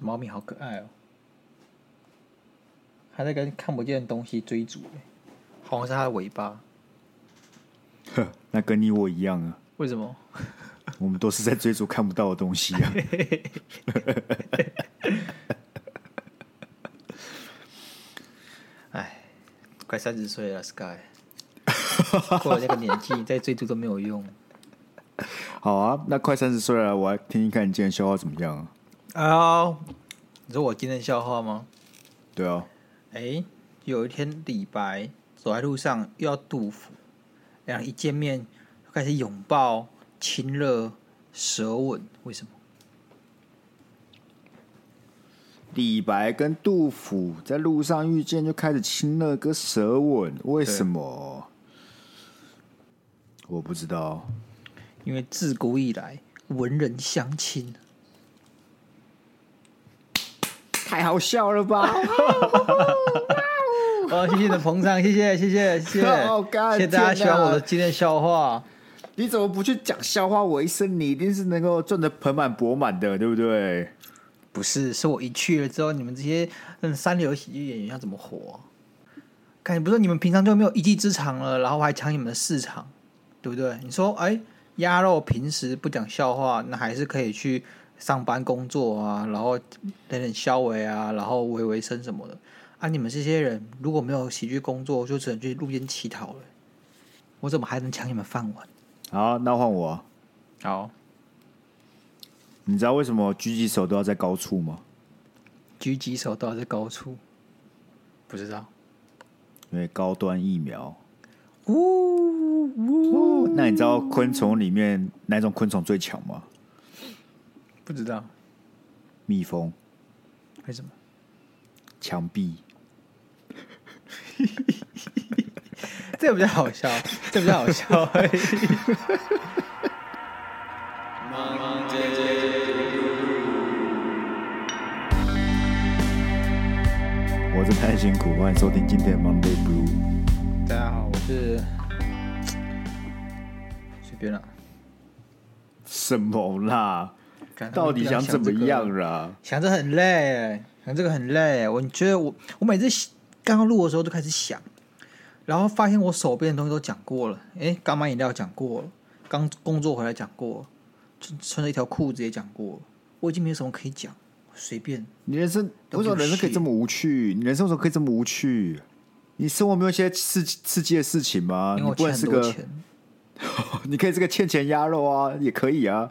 猫咪好可爱哦，还在跟看不见的东西追逐，好像是它的尾巴。呵，那跟你我一样啊。为什么？我们都是在追逐看不到的东西啊。哎，快三十岁了，Sky。过了那个年纪，再追逐都没有用。好啊，那快三十岁了，我来听听看你今天笑话怎么样啊？啊，你说我今天笑话吗？对啊。哎，有一天李白走在路上遇到杜甫，两人一见面就开始拥抱、亲热、舌吻，为什么？李白跟杜甫在路上遇见就开始亲热跟舌吻，为什么？我不知道。因为自古以来文人相亲。太好笑了吧！哦，谢谢你的捧场，谢谢谢谢谢谢，哦、谢谢大家喜欢我的今天笑话。你怎么不去讲笑话？我一生你一定是能够赚得盆满钵满的，对不对？不是，是我一去了之后，你们这些嗯三流喜剧演员要怎么活？感觉，不是你们平常就没有一技之长了，然后还抢你们的市场，对不对？你说，哎，鸭肉平时不讲笑话，那还是可以去。上班工作啊，然后等等消维啊，然后维维生什么的啊！你们这些人如果没有喜剧工作，就只能去路边乞讨了。我怎么还能抢你们饭碗？好，那换我。好，你知道为什么狙击手都要在高处吗？狙击手都要在高处？不知道。因为高端疫苗。呜呜。那你知道昆虫里面哪种昆虫最强吗？不知道，蜜蜂？为什么？墙壁？这个比较好笑，这个比较好笑。我是太辛苦，欢迎收听今天的 Monday Blue。大家好，我是 随便了。什么啦？到底想怎么样啦？想着很累，想这个很累。我觉得我我每次刚刚录的时候都开始想，然后发现我手边的东西都讲过了。哎，刚买饮料讲过了，刚工作回来讲过了，穿穿着一条裤子也讲过了。我已经没有什么可以讲，随便。你人生为什么人生可以这么无趣？你人生为什么可以这么无趣？你生活没有一些刺刺激的事情吗？因为我欠很多钱。你可以这个欠钱鸭肉啊，也可以啊。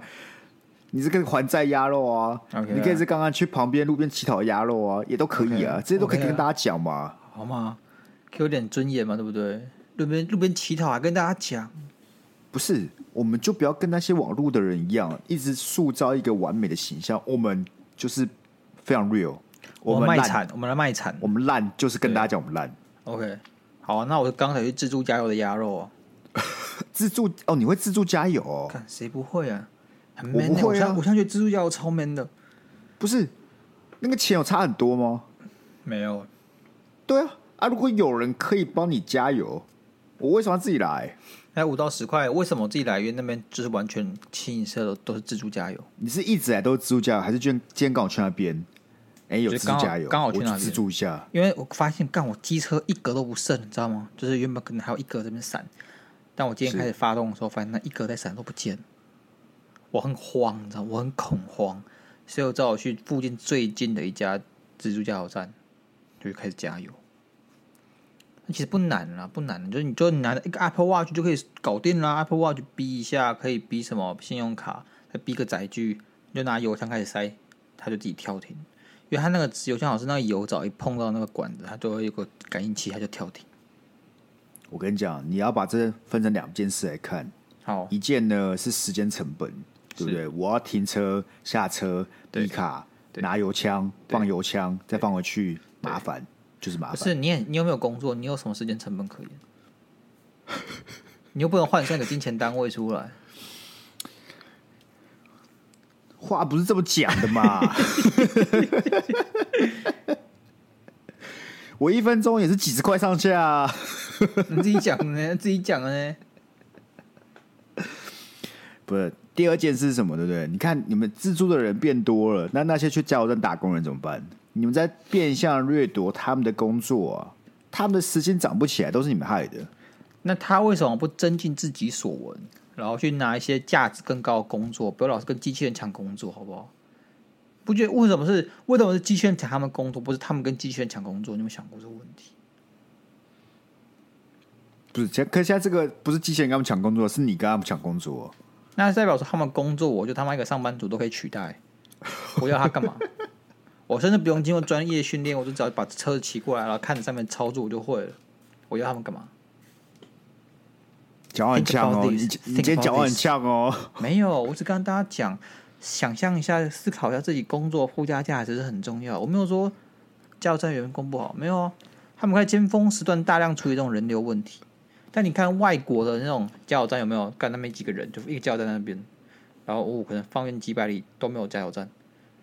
你是可以还债鸭肉啊，okay、你可以是刚刚去旁边路边乞讨鸭肉啊，也都可以啊，okay、这些都可以跟大家讲嘛，okay、好吗？可以有点尊严嘛，对不对？路边路边乞讨还跟大家讲，不是，我们就不要跟那些网络的人一样，一直塑造一个完美的形象。我们就是非常 real，我们卖惨，我们来卖惨，我们烂就是跟大家讲我们烂。OK，好、啊，那我刚才去自助加油的鸭肉啊，自助哦，你会自助加油？哦？看谁不会啊？很 man 我不会啊！我，我现在觉得蜘蛛加油超 man 的，不是那个钱有差很多吗？没有。对啊，啊！如果有人可以帮你加油，我为什么要自己来？还五到十块，为什么我自己来？因为那边就是完全清一色的都是自助加油。你是一直来都是自助加油，还是今天刚好去那边？哎，有自助加油，刚好去那边自助一下。因为我发现干我机车一格都不剩，你知道吗？就是原本可能还有一格在那边闪，但我今天开始发动的时候，发现那一格在闪都不见。我很慌，你知道，我很恐慌，所以我只好去附近最近的一家自助加油站，就开始加油。其实不难啦，不难，就是你就拿一个 Apple Watch 就可以搞定啦。Apple Watch 逼一下，可以逼什么信用卡，再逼个载具，你就拿油枪开始塞，它就自己跳停。因为它那个油枪好像那个油早一碰到那个管子，它就会有个感应器，它就跳停。我跟你讲，你要把这分成两件事来看。好，一件呢是时间成本。对不对？我要停车、下车、滴卡、拿油枪、放油枪，再放回去，麻烦就是麻烦。不是你也，你有没有工作？你有什么时间成本可言？你又不能换算个金钱单位出来。话不是这么讲的嘛！我一分钟也是几十块上下。你自己讲呢？自己讲呢？不是。第二件事是什么？对不对？你看你们自助的人变多了，那那些去加油站打工人怎么办？你们在变相掠夺他们的工作啊！他们的时薪涨不起来，都是你们害的。那他为什么不增进自己所闻，然后去拿一些价值更高的工作，不要老是跟机器人抢工作，好不好？不觉得为什么是为什么是机器人抢他们工作，不是他们跟机器人抢工作？你有没有想过这个问题？不是，可现在这个不是机器人跟他们抢工作，是你跟他们抢工作。那代表说他们工作，我就他妈一个上班族都可以取代。我要他干嘛？我甚至不用经过专业训练，我就只要把车子骑过来，然后看着上面操作，我就会了。我要他们干嘛？讲话很呛哦，你你今天讲很呛哦。没有，我只跟大家讲，想象一下，思考一下自己工作附加价值是很重要。我没有说加油站员工不好，没有啊，他们在尖峰时段大量处理这种人流问题。但你看外国的那种加油站有没有干那么几个人，就一个加油站那边，然后哦，可能方圆几百里都没有加油站，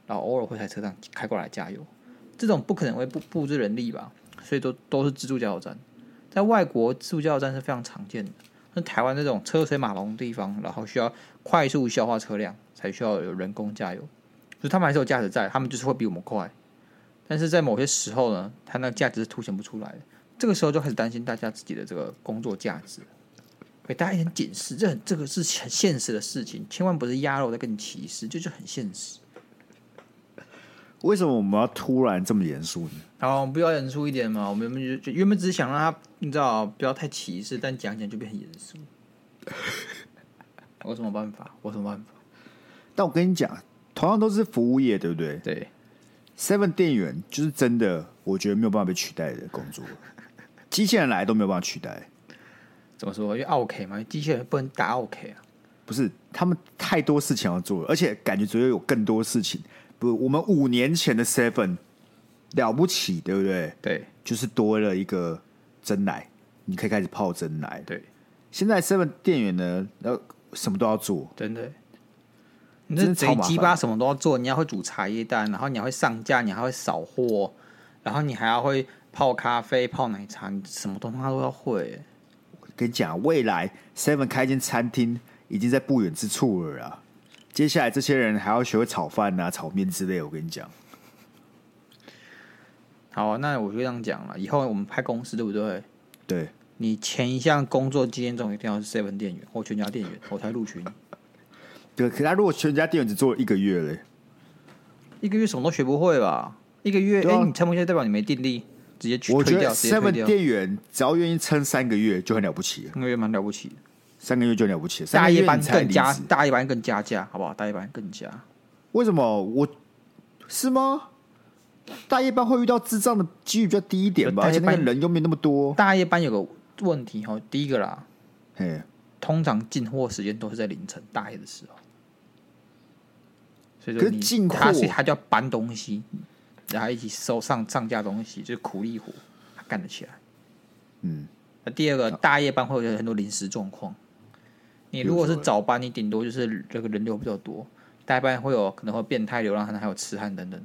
然后偶尔会在车上开过来加油，这种不可能会布布置人力吧？所以都都是自助加油站，在外国自助加油站是非常常见的。那台湾这种车水马龙的地方，然后需要快速消化车辆，才需要有人工加油，所以他们还是有价值在，他们就是会比我们快，但是在某些时候呢，它那价值是凸显不出来的。这个时候就开始担心大家自己的这个工作价值，给大家一点警示，这很这个是很现实的事情，千万不是鸭肉在跟你歧视，这就很现实。为什么我们要突然这么严肃呢？好，不要严肃一点嘛，我们原本就原本只是想让他你知道不要太歧视，但讲讲就变很严肃。我有什么办法？我有什么办法？但我跟你讲，同样都是服务业，对不对？对，Seven 店员就是真的，我觉得没有办法被取代的工作。机器人来都没有办法取代，怎么说？因为 OK 嘛，机器人不能打 OK 啊。不是，他们太多事情要做了，而且感觉只有有更多事情。不，我们五年前的 Seven 了不起，对不对？对，就是多了一个真奶，你可以开始泡真奶。对，现在 Seven 店员呢，要什么都要做，真的。你这贼鸡巴什么都要做，你要会煮茶叶蛋，然后你还会上架，你还会扫货，然后你还要会。泡咖啡、泡奶茶，你什么东西他都要会。我跟你讲，未来 Seven 开一间餐厅已经在不远之处了啦！接下来这些人还要学会炒饭啊、炒面之类。我跟你讲，好，那我就这样讲了。以后我们开公司，对不对？对。你前一项工作经验中一定要是 Seven 店员或全家店员，我才录取你。对，可他如果全家店员只做了一个月嘞，一个月什么都学不会吧？一个月，哎、啊欸，你撑不下代表你没定力。直接去我觉得 Seven 店员只要愿意撑三个月就很了不起了，三个月蛮了不起的，三个月就了不起了。大夜班更加，大夜班更加价，好不好？大夜班更加。为什么？我是吗？大夜班会遇到智障的几率比较低一点吧，而且那个人又没那么多。大夜班有个问题哈，第一个啦，嘿，通常进货时间都是在凌晨大夜的时候，所以说你进货他他就要搬东西。然后一起收上上架东西，就是苦力活，他干得起来。嗯，那第二个大夜班会有很多临时状况。你如果是早班，你顶多就是这个人流比较多；大夜班会有可能会变态流浪汉，还有痴汉等等。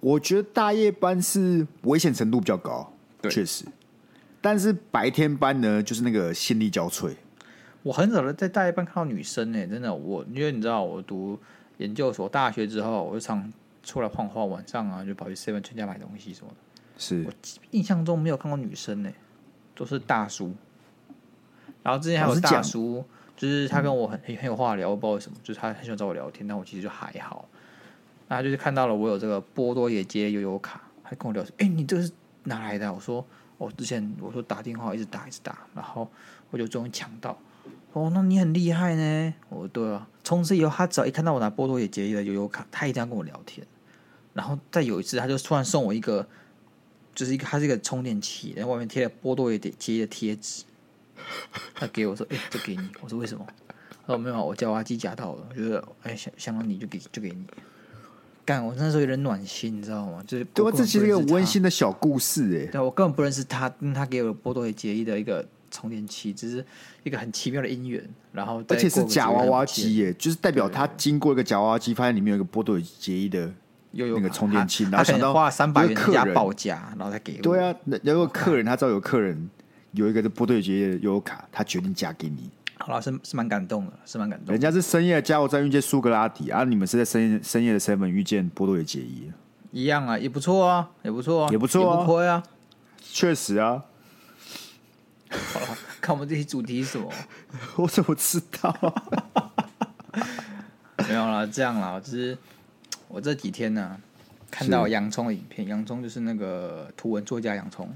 我觉得大夜班是危险程度比较高，确实。但是白天班呢，就是那个心力交瘁。我很少的在大夜班看到女生呢、欸，真的。我因为你知道，我读。研究所大学之后，我就常出来晃晃，晚上啊就跑去 Seven 全家买东西什么的。是我印象中没有看过女生呢、欸，都是大叔。然后之前还有大叔，就是他跟我很很很有话聊，我不知道为什么，就是他很喜欢找我聊天，但我其实就还好。那他就是看到了我有这个波多野结衣悠游卡，还跟我聊说：“哎、欸，你这个是哪来的？”我说：“我之前我说打电话一直打一直打，然后我就终于抢到。”哦，那你很厉害呢。哦，对啊，从此以后，他只要一看到我拿波多野结衣的悠悠卡，他一定要跟我聊天。然后再有一次，他就突然送我一个，就是一个，他是一个充电器，然后外面贴了波多野结衣的贴纸。他给我说：“哎、欸，这给你。”我说：“为什么？”他说：“没有，我叫娃机夹到了，我觉得哎，想想到你就给就给你。”干，我那时候有点暖心，你知道吗？就是对啊，这其实一个温馨的小故事哎。对，我根本不认识他，他给我波多野结衣的一个。充电器只是一个很奇妙的姻缘，然后而且是假娃娃机耶，就是代表他经过一个假娃娃机，发现里面有一个波多野结衣的那个充电器，然后想到花三百元加报价，然后再给我。对啊，有个客人他知道有客人有一个波多野结衣的悠游卡，他决定加给你。好了，是是蛮感动的，是蛮感动。人家是深夜加油站遇见苏格拉底啊，你们是在深夜深夜的 seven 遇见波多野结衣，一样啊，也不错啊，也不错啊，也不错啊，不亏啊，确实啊。好了，看我们这期主题是什么？我怎么知道？没有了，这样了，就是我这几天呢、啊，看到洋葱的影片，洋葱就是那个图文作家洋葱。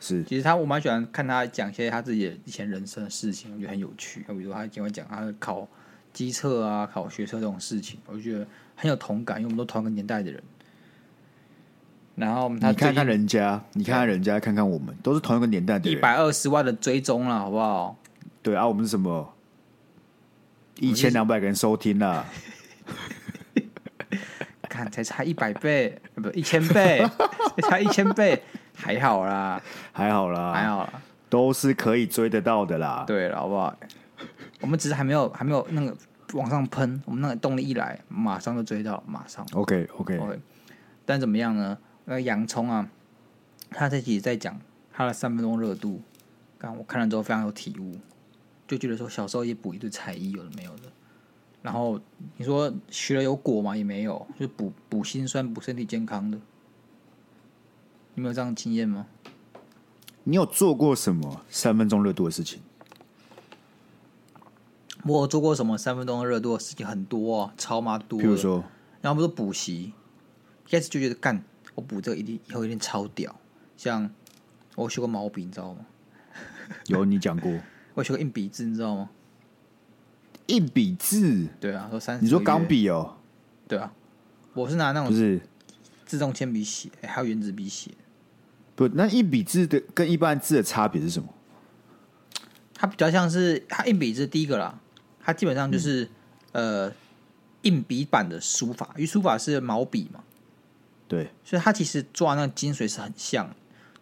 是，其实他我蛮喜欢看他讲一些他自己以前人生的事情，我觉得很有趣。比如说他经常讲他考机测啊、考学车这种事情，我就觉得很有同感，因为我们都同一个年代的人。然后他你看看人家，你看看人家，看看我们，都是同一个年代的人。一百二十万的追踪了，好不好？对啊，我们是什么？一千两百个人收听了，看才差一百倍，不一千倍，才差一千倍。还好啦，还好啦，还好啦，都是可以追得到的啦。对了，好不好？我们只是还没有还没有那个往上喷，我们那个动力一来，马上就追到，马上。OK，OK，OK。但怎么样呢？那个洋葱啊，他这集在讲他的三分钟热度，刚我看了之后非常有体悟，就觉得说小时候也补一堆才艺，有的没有的。然后你说学了有果吗？也没有，就是补补心酸，补身体健康的。你没有这样的经验吗？你有做过什么三分钟热度的事情？我有做过什么三分钟热度的事情很多啊，超妈多。比如说，然后不是补习，一开始就觉得干，我补这个一定以后一定超屌。像我学过毛笔，你知道吗？有你讲过。我学过硬笔字，你知道吗？硬笔字？对啊，说三。你说钢笔哦？对啊，我是拿那种不是自动铅笔写，还有原子笔写。不，那硬笔字的跟一般字的差别是什么？它比较像是它硬笔字第一个啦，它基本上就是、嗯、呃硬笔版的书法，因为书法是毛笔嘛，对，所以它其实抓那个精髓是很像，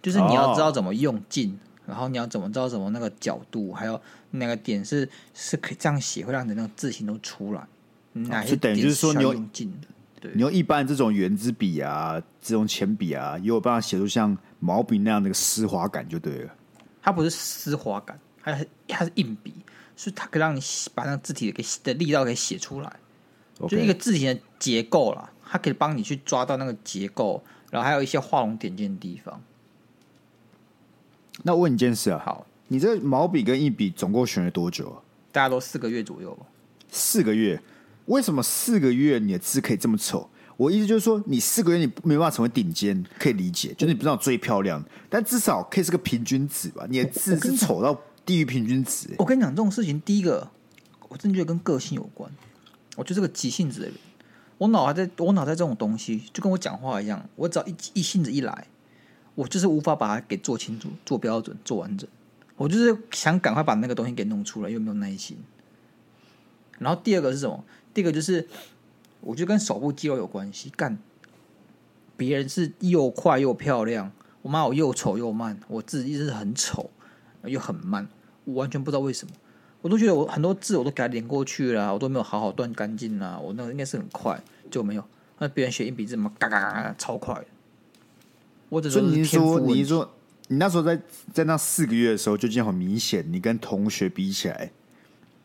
就是你要知道怎么用劲、哦，然后你要怎么知道怎么那个角度，还有那个点是是可以这样写，会让你的那个字形都出来。哪些点是需要用劲的？对，你用一般这种圆珠笔啊，这种铅笔啊，也有办法写出像毛笔那样的丝滑感就对了。它不是丝滑感，它是它是硬笔，所以它可以让你把那个字体给的力道给写出来.就一个字体的结构啦，它可以帮你去抓到那个结构，然后还有一些画龙点睛的地方。那我问你件事啊，好，你这毛笔跟硬笔总共学了多久啊？大家都四个月左右吧。四个月。为什么四个月你的字可以这么丑？我意思就是说，你四个月你没办法成为顶尖，可以理解，就是你不知道最漂亮，但至少可以是个平均值吧？你的字是丑到低于平均值。我跟你讲，这种事情，第一个，我真的觉得跟个性有关。我就是个急性子的人，我脑还在，我脑袋这种东西就跟我讲话一样，我只要一一性子一来，我就是无法把它给做清楚、做标准、做完整。我就是想赶快把那个东西给弄出来，又没有耐心。然后第二个是什么？第二个就是，我觉得跟手部肌肉有关系。干，别人是又快又漂亮，我妈我又丑又慢，我自己一直是很丑又很慢，我完全不知道为什么。我都觉得我很多字我都给它连过去了，我都没有好好断干净啦。我那个应该是很快，就没有。那别人学硬笔字嘛，嘎嘎嘎，超快。我只是你说，你说，你那时候在在那四个月的时候，就已经很明显，你跟同学比起来，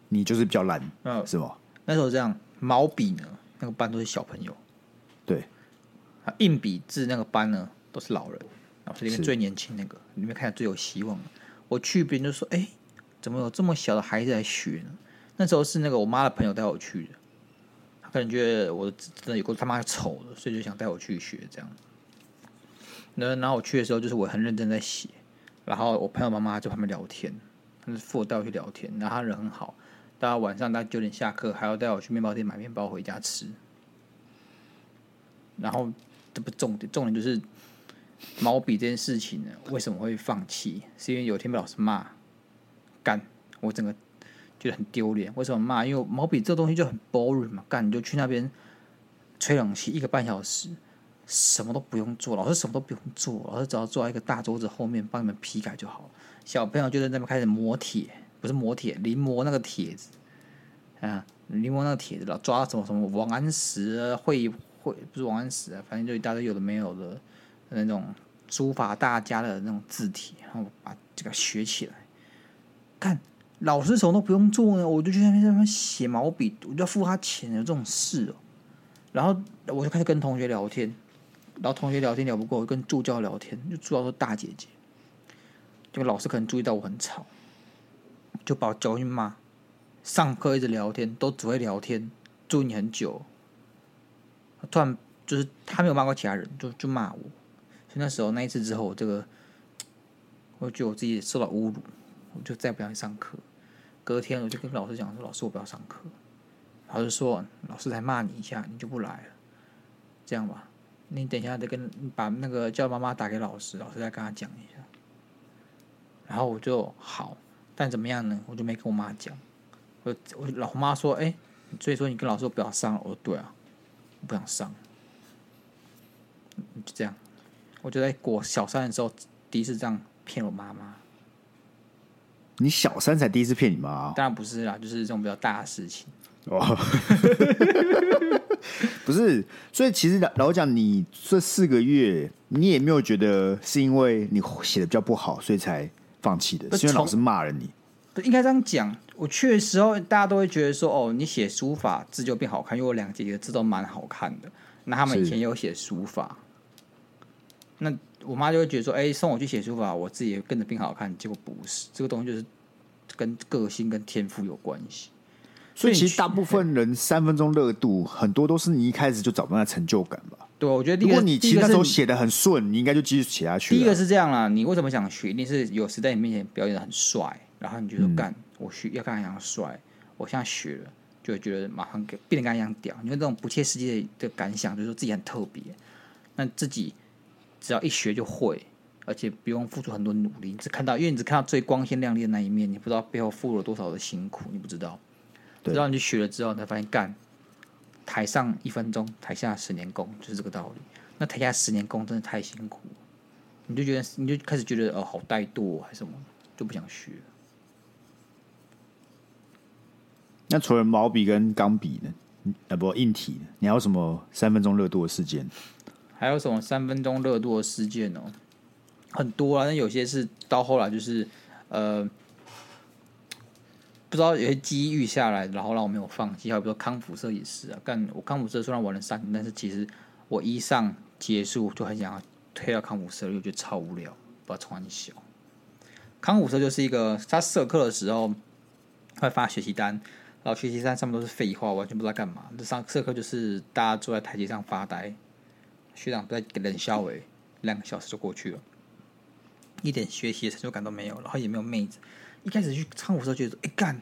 你就是比较懒，嗯，是吗？那时候这样，毛笔呢，那个班都是小朋友，对，啊，硬笔字那个班呢都是老人，然后是里面最年轻那个，里面看起来最有希望。我去，别人就说：“哎、欸，怎么有这么小的孩子来学呢？”那时候是那个我妈的朋友带我去的，他可能觉得我真的有个他妈丑的，所以就想带我去学这样。那然后我去的时候，就是我很认真在写，然后我朋友妈妈在旁边聊天，他是附带我去聊天，然后他人很好。大家晚上，大概九点下课，还要带我去面包店买面包回家吃。然后，这不重点，重点就是毛笔这件事情呢，为什么会放弃？是因为有天被老师骂，干我整个觉得很丢脸。为什么骂？因为毛笔这东西就很 boring 嘛，干你就去那边吹冷气一个半小时，什么都不用做，老师什么都不用做，老师只要坐在一个大桌子后面帮你们批改就好。小朋友就在那边开始磨铁。不是磨铁，临摹那个帖子啊，临摹那个帖子老，抓什么什么王安石会会不是王安石啊，反正就一大堆有的没有的那种书法大家的那种字体，然后把这个学起来。看老师什么都不用做呢，我就去那边在那边写毛笔，我就要付他钱，有这种事哦。然后我就开始跟同学聊天，然后同学聊天聊不过，跟助教聊天，就助教说大姐姐，就老师可能注意到我很吵，就把我叫去骂。上课一直聊天，都只会聊天，注意你很久。突然就是他没有骂过其他人，就就骂我。所以那时候那一次之后，我这个我觉得我自己受到侮辱，我就再不想去上课。隔天我就跟老师讲说：“老师，我不要上课。”老师说：“老师才骂你一下，你就不来了。这样吧，你等一下再跟把那个叫妈妈打给老师，老师再跟他讲一下。”然后我就好，但怎么样呢？我就没跟我妈讲。我我老妈说：“哎、所以说你跟老师说不要上。”我说：“对啊，我不想上。”就这样，我就在过小三的时候第一次这样骗我妈妈。你小三才第一次骗你妈？当然不是啦，就是这种比较大的事情。哦，不是，所以其实老老讲，你这四个月你也没有觉得是因为你写的比较不好，所以才放弃的，是因为老师骂了你。不应该这样讲。我去的时候，大家都会觉得说：“哦，你写书法字就变好看。”因为我两个姐姐字都蛮好看的。那他们以前也有写书法，那我妈就会觉得说：“哎、欸，送我去写书法，我自己也跟着变好看。”结果不是，这个东西就是跟个性跟天赋有关系。所以其实大部分人三分钟热度，很多都是你一开始就找不到那成就感吧？对，我觉得第一个，如果你其实那时候写的很顺，你应该就继续写下去。第一个是这样啦，你为什么想学？一定是有时在你面前表演的很帅，然后你就说干。嗯我学要跟他一样帅，我现在学了，就会觉得马上给变得跟他一样屌。因为这种不切实际的感想，就是说自己很特别。那自己只要一学就会，而且不用付出很多努力，你只看到，因为你只看到最光鲜亮丽的那一面，你不知道背后付了多少的辛苦，你不知道。直到你去学了之后，你才发现干，台上一分钟，台下十年功，就是这个道理。那台下十年功真的太辛苦，你就觉得你就开始觉得哦，好怠惰还是什么，就不想学。那除了毛笔跟钢笔呢？啊，不，硬体，你还有什么三分钟热度的事件？还有什么三分钟热度的事件哦？很多啊，那有些是到后来就是呃，不知道有些机遇下来，然后让我没有放弃。还有比如说康复社也是啊，干我康复社虽然玩了三年，但是其实我一上结束就很想要退到康复社，又觉得超无聊，不知道从哪里小。康复社就是一个他社课的时候会发学习单。然后学习单上面都是废话，完全不知道干嘛。这上社课就是大家坐在台阶上发呆，学长都在冷笑，诶，两个小时就过去了，一点学习的成就感都没有，然后也没有妹子。一开始去康辅社觉得，哎干，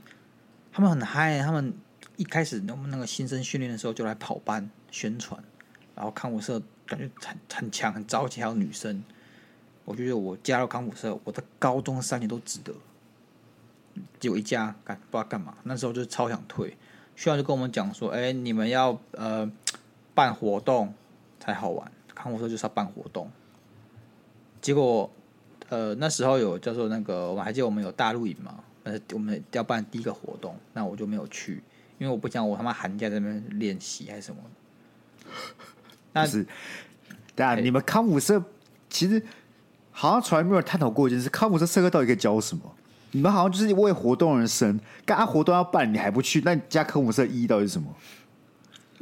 他们很嗨，他们一开始我们那个新生训练的时候就来跑班宣传，然后康辅社感觉很很强，很着急，还有女生。我觉得我加入康复社，我的高中三年都值得。有一家干不知道干嘛，那时候就超想退。学长就跟我们讲说：“哎、你们要呃办活动才好玩。”康辅社就是要办活动。结果呃那时候有叫做那个，我们还记得我们有大露营嘛？呃，我们要办第一个活动，那我就没有去，因为我不想我他妈寒假在那边练习还是什么。那是，对啊，你们康复社其实好像从来没有探讨过一件事：康复社社课到底可以教什么？你们好像就是为活动而生，干啥活动要办，你还不去？那你加康辅社意义到底是什么？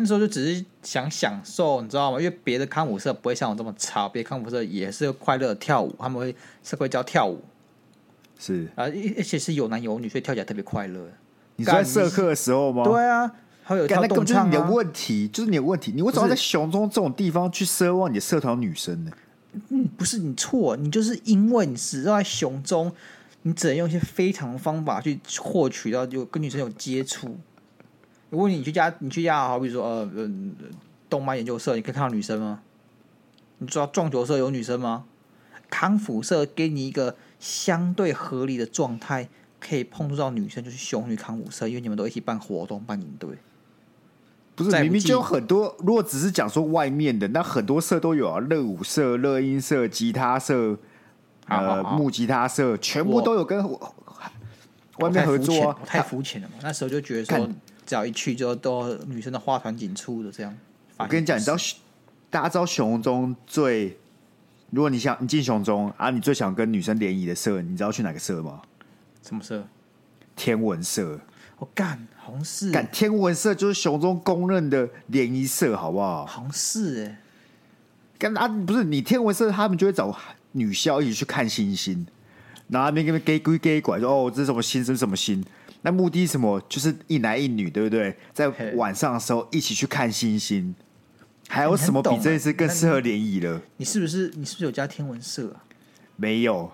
那时候就只是想享受，你知道吗？因为别的康辅社不会像我这么吵，别的康辅社也是快乐跳舞，他们会社会教跳舞，是啊，而且是有男有女，所以跳起来特别快乐。你在社课的时候吗？对啊，还有跳动唱啊。就是你的问题，就是你的问题。你为什么在熊中这种地方去奢望你的社团女生呢？嗯，不是你错，你就是因为你只在熊中。你只能用一些非常方法去获取到有跟女生有接触。如果你去加，你去加，好比说呃呃，动漫研究社，你可以看到女生吗？你知道撞球社有女生吗？康复社给你一个相对合理的状态，可以碰触到女生，就是雄女康复社，因为你们都一起办活动、办营队。不是，明明就有很多。如果只是讲说外面的，那很多社都有啊，热舞社、热音社、吉他社。呃，木吉他社全部都有跟外面合作，太肤浅了嘛！那时候就觉得说，只要一去就都女生的花团锦簇的这样。我跟你讲，你知道，大家知道熊中最，如果你想你进熊中啊，你最想跟女生联谊的社，你知道去哪个社吗？什么社？天文社。我干，好像是干天文社就是熊中公认的联谊社，好不好？好像是哎，干啊，不是你天文社，他们就会找女校一起去看星星，然后那边跟给鬼给拐说哦，这是什么星，这是什么星？那目的是什么？就是一男一女，对不对？在晚上的时候一起去看星星，还有什么比这件事更适合联谊了？你是不是你是不是有加天文社啊？没有。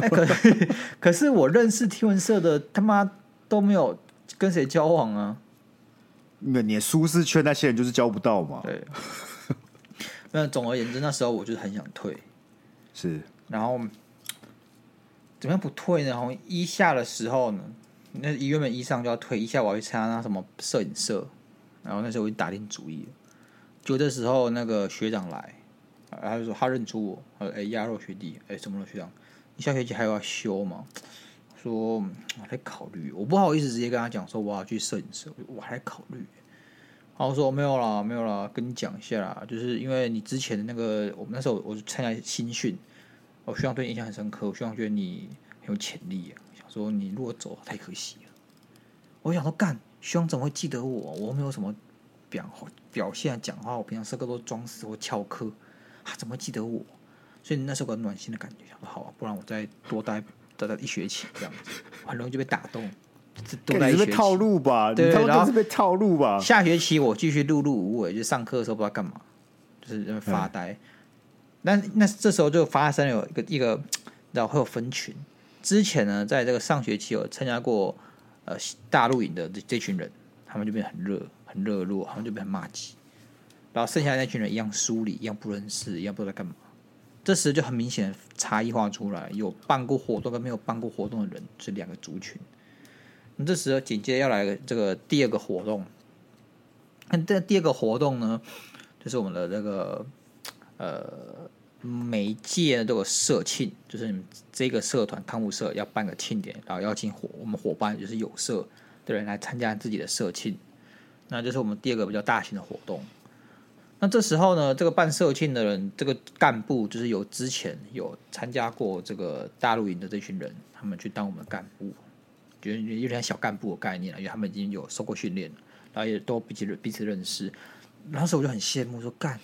哎，可是 可是我认识天文社的他妈。都没有跟谁交往啊？那你的舒适圈那些人就是交不到嘛。对，那总而言之，那时候我就很想退。是，然后怎么样不退呢？然后一下的时候呢，那原本一上就要退，一下我要去参加那什么摄影社，然后那时候我就打定主意了。就这时候那个学长来，他就说他认出我，他说：“哎，鸭肉学弟，哎，什么了学长？你下学期还要修吗？”说我在考虑，我不好意思直接跟他讲说我要去摄影社，我还在考虑。然后说没有啦，没有啦，跟你讲一下啦，就是因为你之前的那个，我们那时候我参加新训，我希望对你印象很深刻，我希望觉得你很有潜力啊。想说你如果走太可惜了。我想说干，希望怎么会记得我？我没有什么表表现讲话，我平常上课都装死或翘课，啊，怎么会记得我？所以那时候有个暖心的感觉，想说好啊，不然我再多待。待待一学期这样子，很容易就被打动。多待一学期套路吧，对，然后是被套路吧。下学期我继续碌碌无为，就上课的时候不知道干嘛，就是在那发呆。那、嗯、那这时候就发生了有一个一个，然后会有分群。之前呢，在这个上学期有参加过呃大陆营的这这群人，他们就变得很热很热络，他们就变成麻吉。然后剩下那群人一样疏离，一样不认识，一样不知道干嘛。这时就很明显差异化出来，有办过活动跟没有办过活动的人是两个族群。那这时候紧接着要来这个第二个活动，那这第二个活动呢，就是我们的这个呃每一届都有社庆，就是你们这个社团康复社要办个庆典，然后邀请伙我们伙伴就是有社的人来参加自己的社庆，那就是我们第二个比较大型的活动。那这时候呢，这个办社庆的人，这个干部就是有之前有参加过这个大陆营的这群人，他们去当我们干部，就有点小干部的概念了，因为他们已经有受过训练，然后也都彼此彼此认识。当时我就很羡慕，说干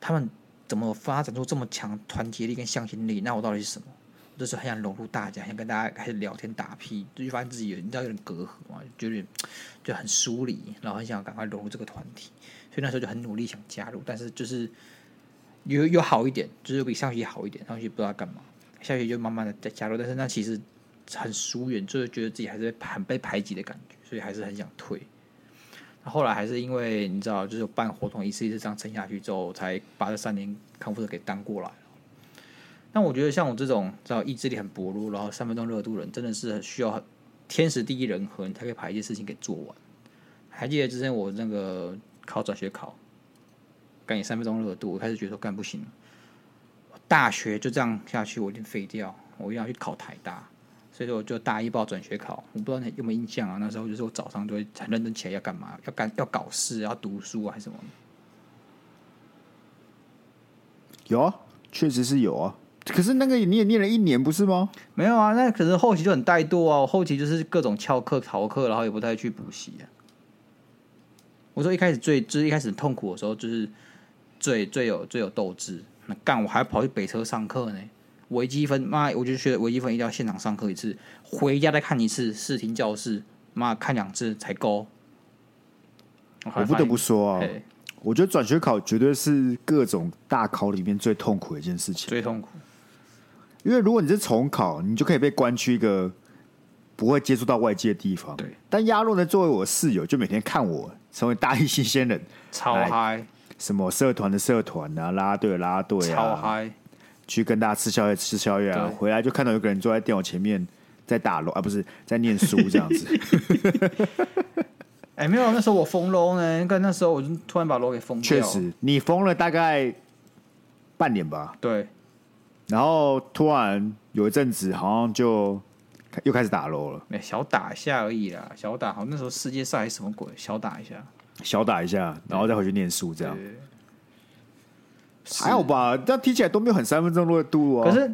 他们怎么发展出这么强团结力跟向心力？那我到底是什么？就是很想融入大家，想跟大家开始聊天打屁，就发现自己有你知道有点隔阂嘛，就有点就很疏离，然后很想赶快融入这个团体。所以那时候就很努力想加入，但是就是有有好一点，就是比上学好一点。上学不知道干嘛，下学就慢慢的在加入，但是那其实很疏远，就是觉得自己还是很被排挤的感觉，所以还是很想退。那后来还是因为你知道，就是办活动一次一次这样撑下去之后，才把这三年康复的给当过来了。但我觉得像我这种知道意志力很薄弱，然后三分钟热度人，真的是需要天时地利人和，你才可以把一件事情给做完。还记得之前我那个。考转学考，干你三分钟热度，我开始觉得说干不行，大学就这样下去，我一定废掉，我一定要去考台大，所以说我就大一报转学考，我不知道你有没有印象啊？那时候就是我早上就会很认真起来要干嘛，要干要搞事，要读书啊，还是什么？有啊，确实是有啊。可是那个你也念了一年不是吗？没有啊，那可是后期就很怠惰啊，我后期就是各种翘课逃课，然后也不太去补习啊。我说一开始最就是一开始痛苦的时候，就是最最有最有斗志。那干我还跑去北车上课呢，微积分妈，我就觉得微积分一定要现场上课一次，回家再看一次视听教室，妈看两次才够。我不得不说啊，我觉得转学考绝对是各种大考里面最痛苦的一件事情，最痛苦。因为如果你是重考，你就可以被关去一个不会接触到外界的地方。对，但鸭肉呢，作为我室友，就每天看我。成为大一新鲜人，超嗨！什么社团的社团啊，拉队的拉队啊，超嗨！去跟大家吃宵夜吃宵夜啊，回来就看到有个人坐在电脑前面在打楼啊，不是在念书这样子。哎、欸，没有，那时候我封楼呢，跟那时候我就突然把楼给封掉。确实，你封了大概半年吧？对。然后突然有一阵子，好像就。又开始打楼了，没小打一下而已啦，小打好。那时候世界赛还是什么鬼？小打一下，小打一下，然后再回去念书，这样还好吧？但听起来都没有很三分钟热度啊。可是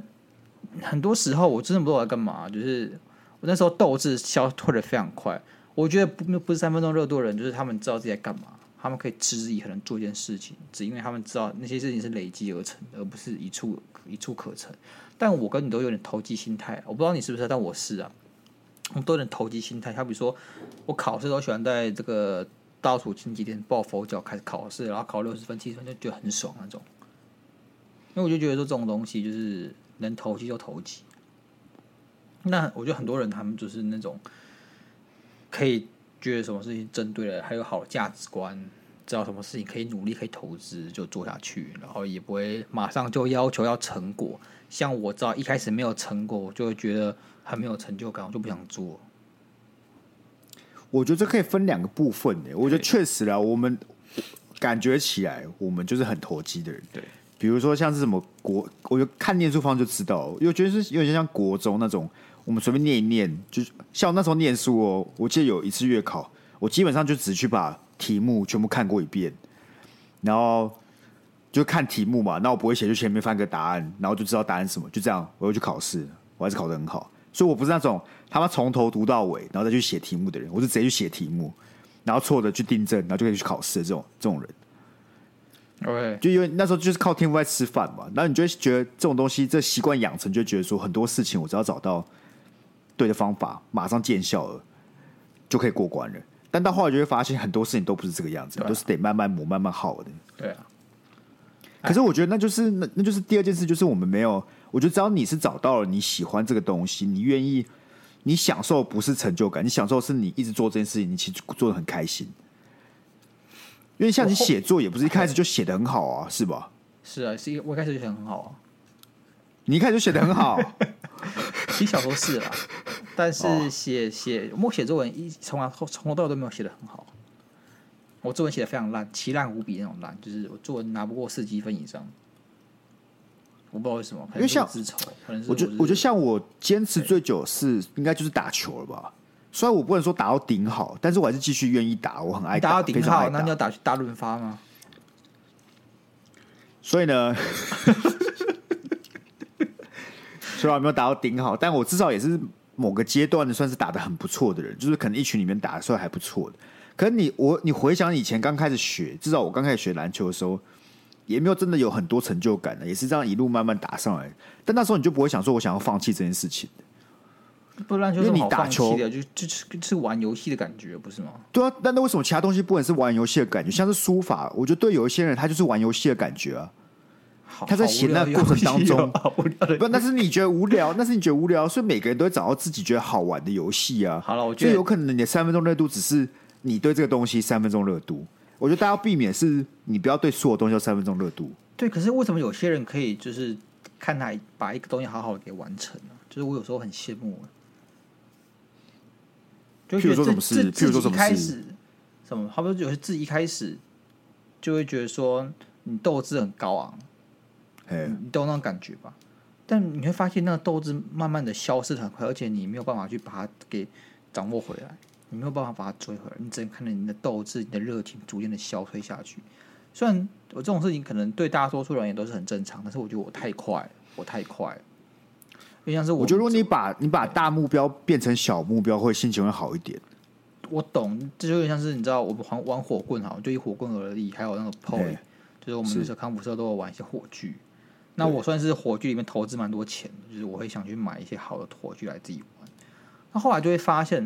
很多时候我真的不知道我在干嘛，就是我我那时候斗志消退的非常快。我觉得不不是三分钟热度的人，就是他们知道自己在干嘛，他们可以持之以恒做一件事情，只因为他们知道那些事情是累积而成的，而不是一触一触可成。但我跟你都有点投机心态，我不知道你是不是，但我是啊，我们都有点投机心态。好比如说，我考试都喜欢在这个倒数前几天抱佛脚开始考试，然后考六十分、七十分就觉得很爽那种。因为我就觉得说这种东西就是能投机就投机。那我觉得很多人他们就是那种。可以觉得什么事情针对了，还有好的价值观，知道什么事情可以努力、可以投资，就做下去，然后也不会马上就要求要成果。像我知道一开始没有成果，我就会觉得很没有成就感，我就不想做。我觉得这可以分两个部分的。我觉得确实啦，我们感觉起来，我们就是很投机的人。对，比如说像是什么国，我就看念书方就知道，因为觉得是有点像国中那种。我们随便念一念，就是像那时候念书哦。我记得有一次月考，我基本上就只去把题目全部看过一遍，然后就看题目嘛。那我不会写，就前面翻个答案，然后就知道答案什么。就这样，我又去考试，我还是考得很好。所以我不是那种他妈从头读到尾，然后再去写题目的人。我是直接去写题目，然后错的去订正，然后就可以去考试的这种这种人。OK，就因为那时候就是靠天赋在吃饭嘛。然后你就会觉得这种东西，这习惯养成，就觉得说很多事情我只要找到。对的方法马上见效了，就可以过关了。但到后来就会发现很多事情都不是这个样子，啊、都是得慢慢磨、慢慢耗的。对啊。可是我觉得那就是那那就是第二件事，就是我们没有。我觉得只要你是找到了你喜欢这个东西，你愿意，你享受不是成就感，你享受是你一直做这件事情，你其实做的很开心。因为像你写作也不是一开始就写的很好啊，是吧？是啊，是一我一开始就写得很好啊。你一开始就写的很好。写 小说是啦，但是写写默写作文一从来从头到尾都没有写的很好。我作文写的非常烂，奇烂无比那种烂，就是我作文拿不过四级分以上。我不知道为什么，因为像我觉得我觉得像我坚持最久是应该就是打球了吧。虽然我不能说打到顶好，但是我还是继续愿意打，我很爱打，打到顶好，那你要打去大润发吗？所以呢。虽然没有打到顶好，但我至少也是某个阶段的算是打的很不错的人，就是可能一群里面打的时候还不错的。可是你我你回想以前刚开始学，至少我刚开始学篮球的时候，也没有真的有很多成就感的，也是这样一路慢慢打上来。但那时候你就不会想说我想要放弃这件事情不篮球是好放弃的，就就是是玩游戏的感觉，不是吗？对啊，但那为什么其他东西不能是玩游戏的感觉？像是书法，我觉得对有一些人他就是玩游戏的感觉啊。他在写那个过程当中，不，那是你觉得无聊，那是你觉得无聊，所以每个人都会找到自己觉得好玩的游戏啊。好了，我觉得有可能你的三分钟热度只是你对这个东西三分钟热度。我觉得大家要避免是你不要对所有东西要三分钟热度。对，可是为什么有些人可以就是看他把一个东西好好的给完成呢？就是我有时候很羡慕。就譬如说什么事？譬如说什么事？什么？有些字一开始就会觉得说你斗志很高昂。哎你都有那种感觉吧，但你会发现那个斗志慢慢的消失很快，而且你没有办法去把它给掌握回来，你没有办法把它追回来，你只能看到你的斗志、你的热情逐渐的消退下去。虽然我这种事情可能对大多数人也都是很正常，但是我觉得我太快了，我太快了。因为像是我，我觉得如果你把你把大目标变成小目标，会心情会好一点。我懂，这就有点像是你知道，我们玩玩火棍哈，就以火棍而立，还有那个 POE，就是我们那时候康复社都有玩一些火炬。那我算是火炬里面投资蛮多钱的，就是我会想去买一些好的火炬来自己玩。那后来就会发现，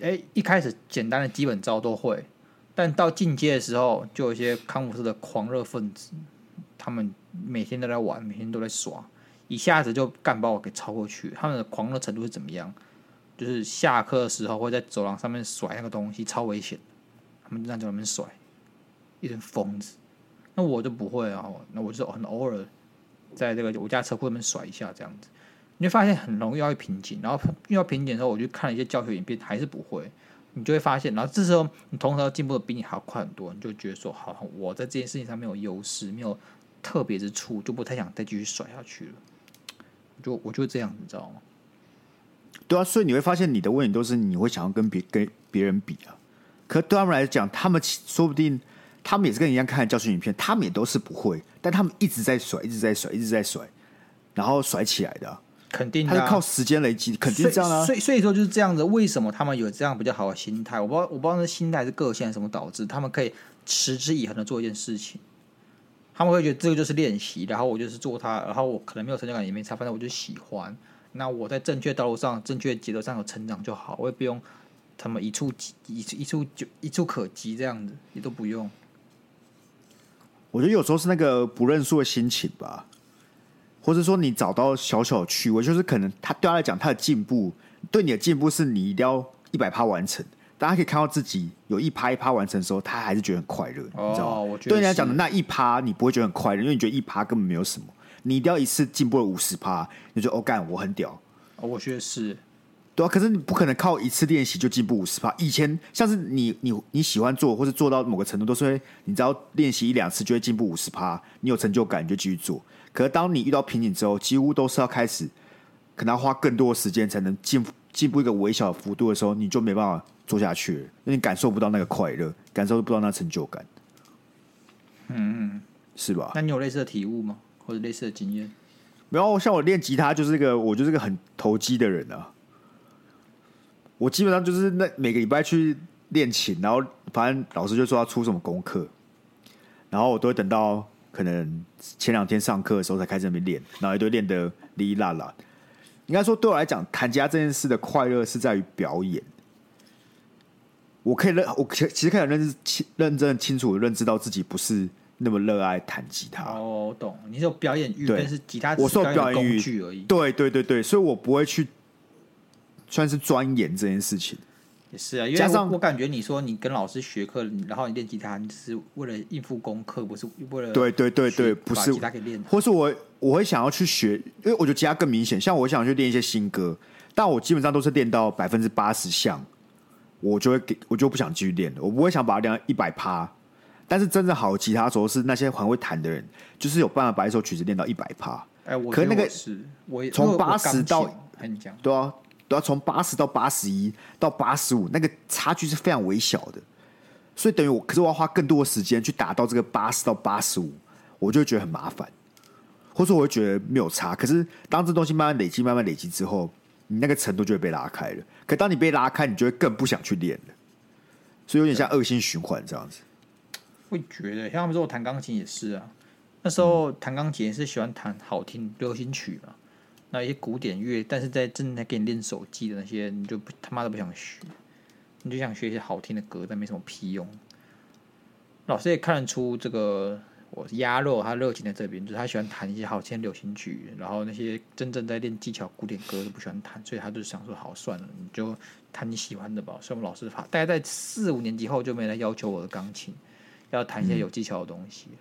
哎、欸，一开始简单的基本招都会，但到进阶的时候，就有一些康复社的狂热分子，他们每天都在玩，每天都在耍，一下子就干把我给超过去。他们的狂热程度是怎么样？就是下课的时候会在走廊上面甩那个东西，超危险。他们就在那边甩，一群疯子。那我就不会啊，那我就很偶尔在这个我家车库里面甩一下这样子，你会发现很容易要瓶颈，然后遇到瓶颈的时候，我就看了一些教学影片，还是不会，你就会发现，然后这时候你同时进步的比你还要快很多，你就觉得说，好，我在这件事情上没有优势，没有特别之处，就不太想再继续甩下去了，就我就这样，你知道吗？对啊，所以你会发现你的问题都是你会想要跟别跟别人比啊，可对他们来讲，他们说不定。他们也是跟你一样看教学影片，他们也都是不会，但他们一直在甩，一直在甩，一直在甩，然后甩起来的。肯定，他是靠时间累积，肯定这样啊。所以所以说就是这样子，为什么他们有这样比较好的心态？我不知道，我不知道那心态是个性还是什么导致他们可以持之以恒的做一件事情。他们会觉得这个就是练习，然后我就是做它，然后我可能没有成就感也没差，反正我就喜欢。那我在正确道路上、正确节奏上有成长就好，我也不用他们一触即一触一触就一触可及这样子，也都不用。我觉得有时候是那个不认输的心情吧，或者说你找到小小的趣味，就是可能他对他来讲，他的进步对你的进步是你一定要一百趴完成，大家可以看到自己有一趴一趴完成的时候，他还是觉得很快乐，哦、你知道吗？对人家讲的那一趴，你不会觉得很快乐，因为你觉得一趴根本没有什么，你一定要一次进步了五十趴，你就哦干，我很屌。哦，我觉得是。对啊，可是你不可能靠一次练习就进步五十趴。以前像是你你你喜欢做，或是做到某个程度，都是会你只要练习一两次就会进步五十趴，你有成就感你就继续做。可是当你遇到瓶颈之后，几乎都是要开始，可能要花更多的时间才能进进步一个微小的幅度的时候，你就没办法做下去了，因为你感受不到那个快乐，感受不到那成就感。嗯，是吧？那你有类似的体悟吗？或者类似的经验？没有，像我练吉他就是一个，我就是个很投机的人啊。我基本上就是那每个礼拜去练琴，然后反正老师就说要出什么功课，然后我都会等到可能前两天上课的时候才开始在那边练，然后一堆练的哩哩啦啦。应该说对我来讲，弹吉他这件事的快乐是在于表演。我可以认，我其其实可以认清、认真、清楚的认知到自己不是那么热爱弹吉他。哦，我懂，你是有表演欲，但是吉他我受表演欲而已。对对对对，所以我不会去。算是钻研这件事情，也是啊。因为加上我感觉你说你跟老师学课，然后你练吉他，你是为了应付功课，不是为了对对对对，不是吉他给练。或是我我会想要去学，因为我觉得吉他更明显。像我想去练一些新歌，但我基本上都是练到百分之八十像，我就会给我就不想继续练了。我不会想把它练到一百趴。但是真正好的吉他手是那些很会弹的人，就是有办法把一首曲子练到一百趴。哎，我可是那个是我从八十到很讲对啊。都要从八十到八十一到八十五，那个差距是非常微小的，所以等于我，可是我要花更多的时间去达到这个八十到八十五，我就会觉得很麻烦，或者说我会觉得没有差。可是当这东西慢慢累积、慢慢累积之后，你那个程度就会被拉开了。可当你被拉开，你就会更不想去练了，所以有点像恶性循环这样子。会觉得像他们说我弹钢琴也是啊，那时候弹钢琴也是喜欢弹好听流行曲嘛。那一些古典乐，但是在正在给你练手机的那些，你就不他妈都不想学，你就想学一些好听的歌，但没什么屁用。老师也看得出这个我鸭肉他热情在这边，就是他喜欢弹一些好听的流行曲，然后那些真正在练技巧古典歌都不喜欢弹，所以他就想说好算了，你就弹你喜欢的吧。所以我们老师大概在四五年级后就没来要求我的钢琴，要弹一些有技巧的东西。嗯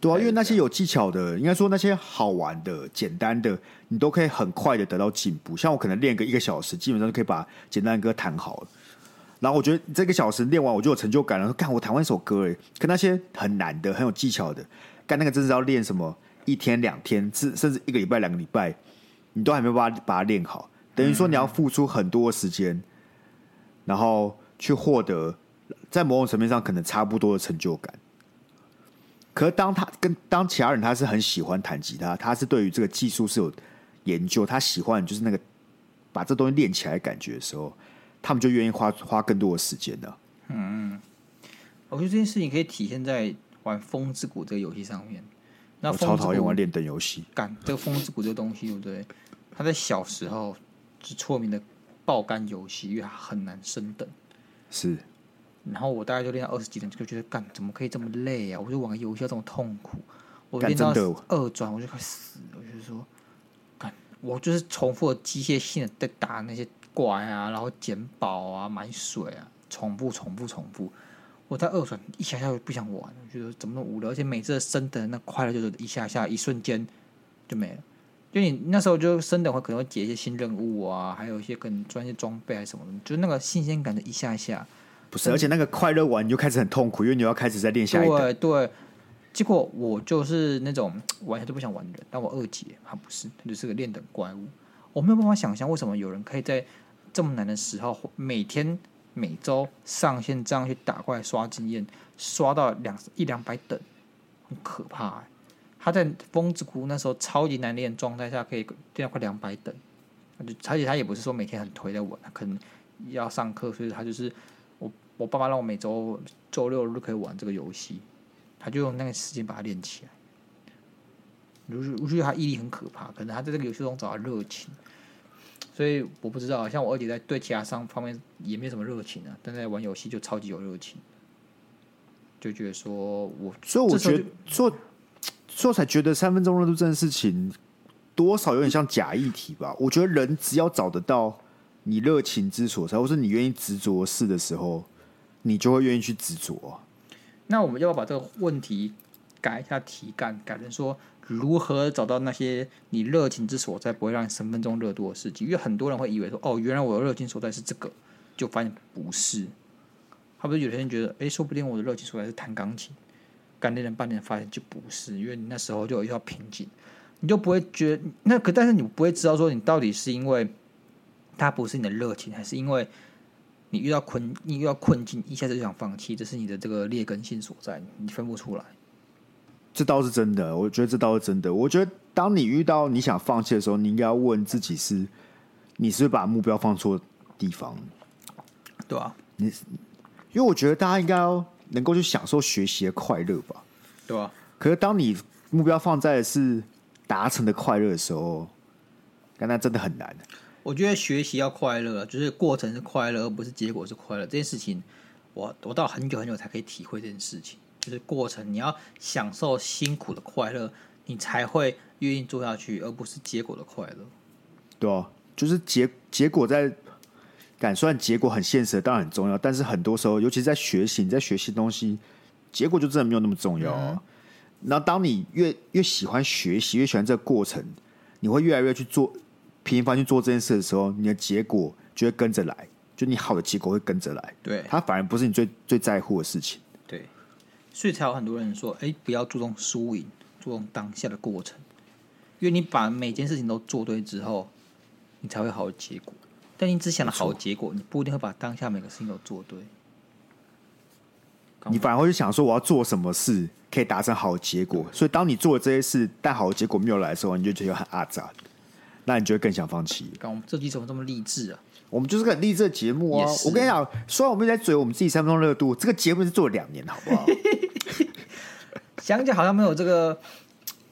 对啊，因为那些有技巧的，应该说那些好玩的、简单的，你都可以很快的得到进步。像我可能练个一个小时，基本上就可以把简单的歌弹好了。然后我觉得这个小时练完，我就有成就感了。说干，我弹完一首歌诶，跟那些很难的、很有技巧的，干那个真是要练什么一天两天，甚甚至一个礼拜、两个礼拜，你都还没有办法把它练好。等于说你要付出很多时间，然后去获得在某种层面上可能差不多的成就感。可是当他跟当其他人，他是很喜欢弹吉他，他是对于这个技术是有研究，他喜欢就是那个把这东西练起来感觉的时候，他们就愿意花花更多的时间的。嗯，我觉得这件事情可以体现在玩《风之谷》这个游戏上面。那我超讨厌玩练灯游戏，干这个《风之谷》这个东西，对不对？他在小时候是出名的爆肝游戏，因为它很难升等。是。然后我大概就练到二十几等，就觉得干怎么可以这么累啊？我就玩个游戏要这么痛苦。我练到二转我就快死了，我就说干，我就是重复的机械性的在打那些怪啊，然后捡宝啊、买水啊，重复、重复、重复。我在二转一下下就不想玩，我觉得怎么那么无聊，而且每次升等那快乐就是一下下一瞬间就没了。就你那时候就升等会可能会解一些新任务啊，还有一些更专业装备还是什么的，就是那个新鲜感的一下下。不是，而且那个快乐完你就开始很痛苦，因为你要开始在练下一个。对对，结果我就是那种完全都不想玩的人，但我二姐她不是，她就是个练等怪物。我没有办法想象为什么有人可以在这么难的时候，每天每周上线这样去打怪刷经验，刷到两一两百等，很可怕欸。他在枫之谷那时候超级难练状态下，可以练到快两百等。而且他也不是说每天很颓的玩，他可能要上课，所以他就是我我爸妈让我每周周六日可以玩这个游戏，他就用那个时间把它练起来。就是我觉得他毅力很可怕，可能他在这个游戏中找到热情。所以我不知道，像我二姐在对其他商方面也没什么热情啊，但在玩游戏就超级有热情，就觉得说我，所以我觉得说说才觉得三分钟热度这件事情多少有点像假议题吧。我觉得人只要找得到你热情之所在，或是你愿意执着的事的时候，你就会愿意去执着。那我们要不要把这个问题改一下题干，改成说？如何找到那些你热情之所在，不会让你三分钟热度的事情？因为很多人会以为说，哦，原来我的热情所在是这个，就发现不是。他不是有些人觉得，哎，说不定我的热情所在是弹钢琴，干练了半年，发现就不是，因为你那时候就有一条瓶颈，你就不会觉得那可，但是你不会知道说，你到底是因为它不是你的热情，还是因为你遇到困，你遇到困境，一下子就想放弃，这是你的这个劣根性所在，你分不出来。这倒是真的，我觉得这倒是真的。我觉得，当你遇到你想放弃的时候，你应该要问自己是：你是不是把目标放错地方？对啊，你因为我觉得大家应该要能够去享受学习的快乐吧？对啊。可是当你目标放在的是达成的快乐的时候，那那真的很难。我觉得学习要快乐，就是过程是快乐，而不是结果是快乐。这件事情，我我到很久很久才可以体会这件事情。就是过程，你要享受辛苦的快乐，你才会愿意做下去，而不是结果的快乐。对啊，就是结结果在感算结果很现实，当然很重要。但是很多时候，尤其在学习，你在学习东西，结果就真的没有那么重要啊。那、嗯、当你越越喜欢学习，越喜欢这个过程，你会越来越去做频繁去做这件事的时候，你的结果就会跟着来，就你好的结果会跟着来。对，它反而不是你最最在乎的事情。对。所以才有很多人说：“哎，不要注重输赢，注重当下的过程。因为你把每件事情都做对之后，你才会好结果。但你只想的好结果，你不一定会把当下每个事情都做对。你反而会去想说，我要做什么事可以达成好结果。所以，当你做了这些事，但好结果没有来的时候，你就觉得很阿杂，那你就会更想放弃。刚我们这集怎么这么励志啊？我们就是个励志的节目啊！我跟你讲，虽然我们在嘴我们自己三分钟热度，这个节目是做了两年，好不好？讲讲好像没有这个，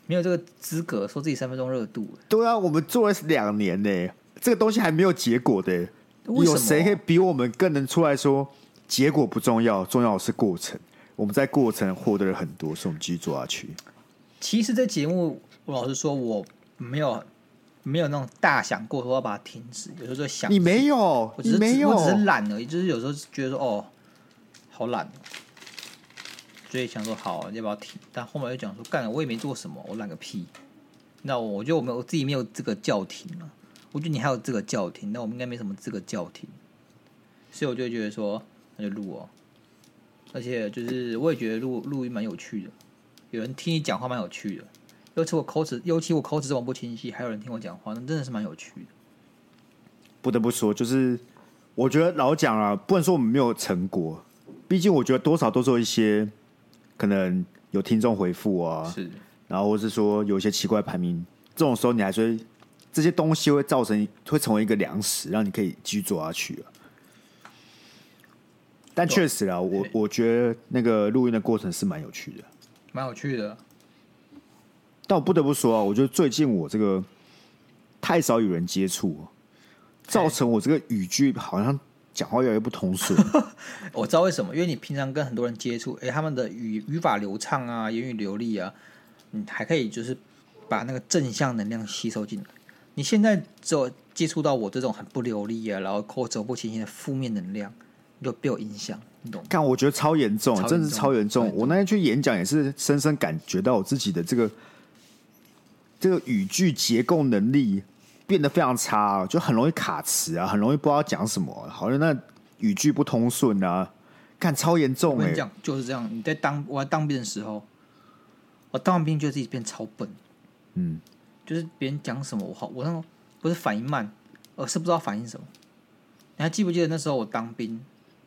没有这个资格说自己三分钟热度。对啊，我们做了两年呢，这个东西还没有结果的。有谁可以比我们更能出来说，结果不重要，重要的是过程。我们在过程获得了很多，所以我们继续做下去。其实这节目，我老实说，我没有。没有那种大想过说要把它停止，有时候就想你没有，你没有，我只是懒而已。就是有时候觉得说哦，好懒，所以想说好要不要停？但后面又讲说干了，我也没做什么，我懒个屁。那我觉得我没有我自己没有资格叫停了。我觉得你还有资格叫停，那我们应该没什么资格叫停。所以我就会觉得说那就录哦，而且就是我也觉得录录音蛮有趣的，有人听你讲话蛮有趣的。尤其我口齿，尤其我口齿这么不清晰，还有人听我讲话，那真的是蛮有趣的。不得不说，就是我觉得老讲啊，不能说我们没有成果，毕竟我觉得多少都是有一些可能有听众回复啊，是，然后或是说有一些奇怪排名，这种时候你还是这些东西会造成会成为一个粮食，让你可以继续做下去啊。但确实啊，我我觉得那个录音的过程是蛮有趣的，蛮有趣的。但我不得不说啊，我觉得最近我这个太少与人接触，造成我这个语句好像讲话越来越不通顺。我知道为什么，因为你平常跟很多人接触，哎，他们的语语法流畅啊，言语流利啊，你还可以就是把那个正向能量吸收进来。你现在只有接触到我这种很不流利啊，然后口齿不清晰的负面能量，你就被我影响，你懂吗？看，我觉得超严重，超严重，真的是超严重。我那天去演讲也是深深感觉到我自己的这个。这个语句结构能力变得非常差，就很容易卡词啊，很容易不知道讲什么，好像那语句不通顺啊，看超严重我跟你！讲就是这样。你在当我在当兵的时候，我当完兵觉得自己变超笨，嗯，就是别人讲什么我好，我那种不是反应慢，而是不知道反应什么。你还记不记得那时候我当兵，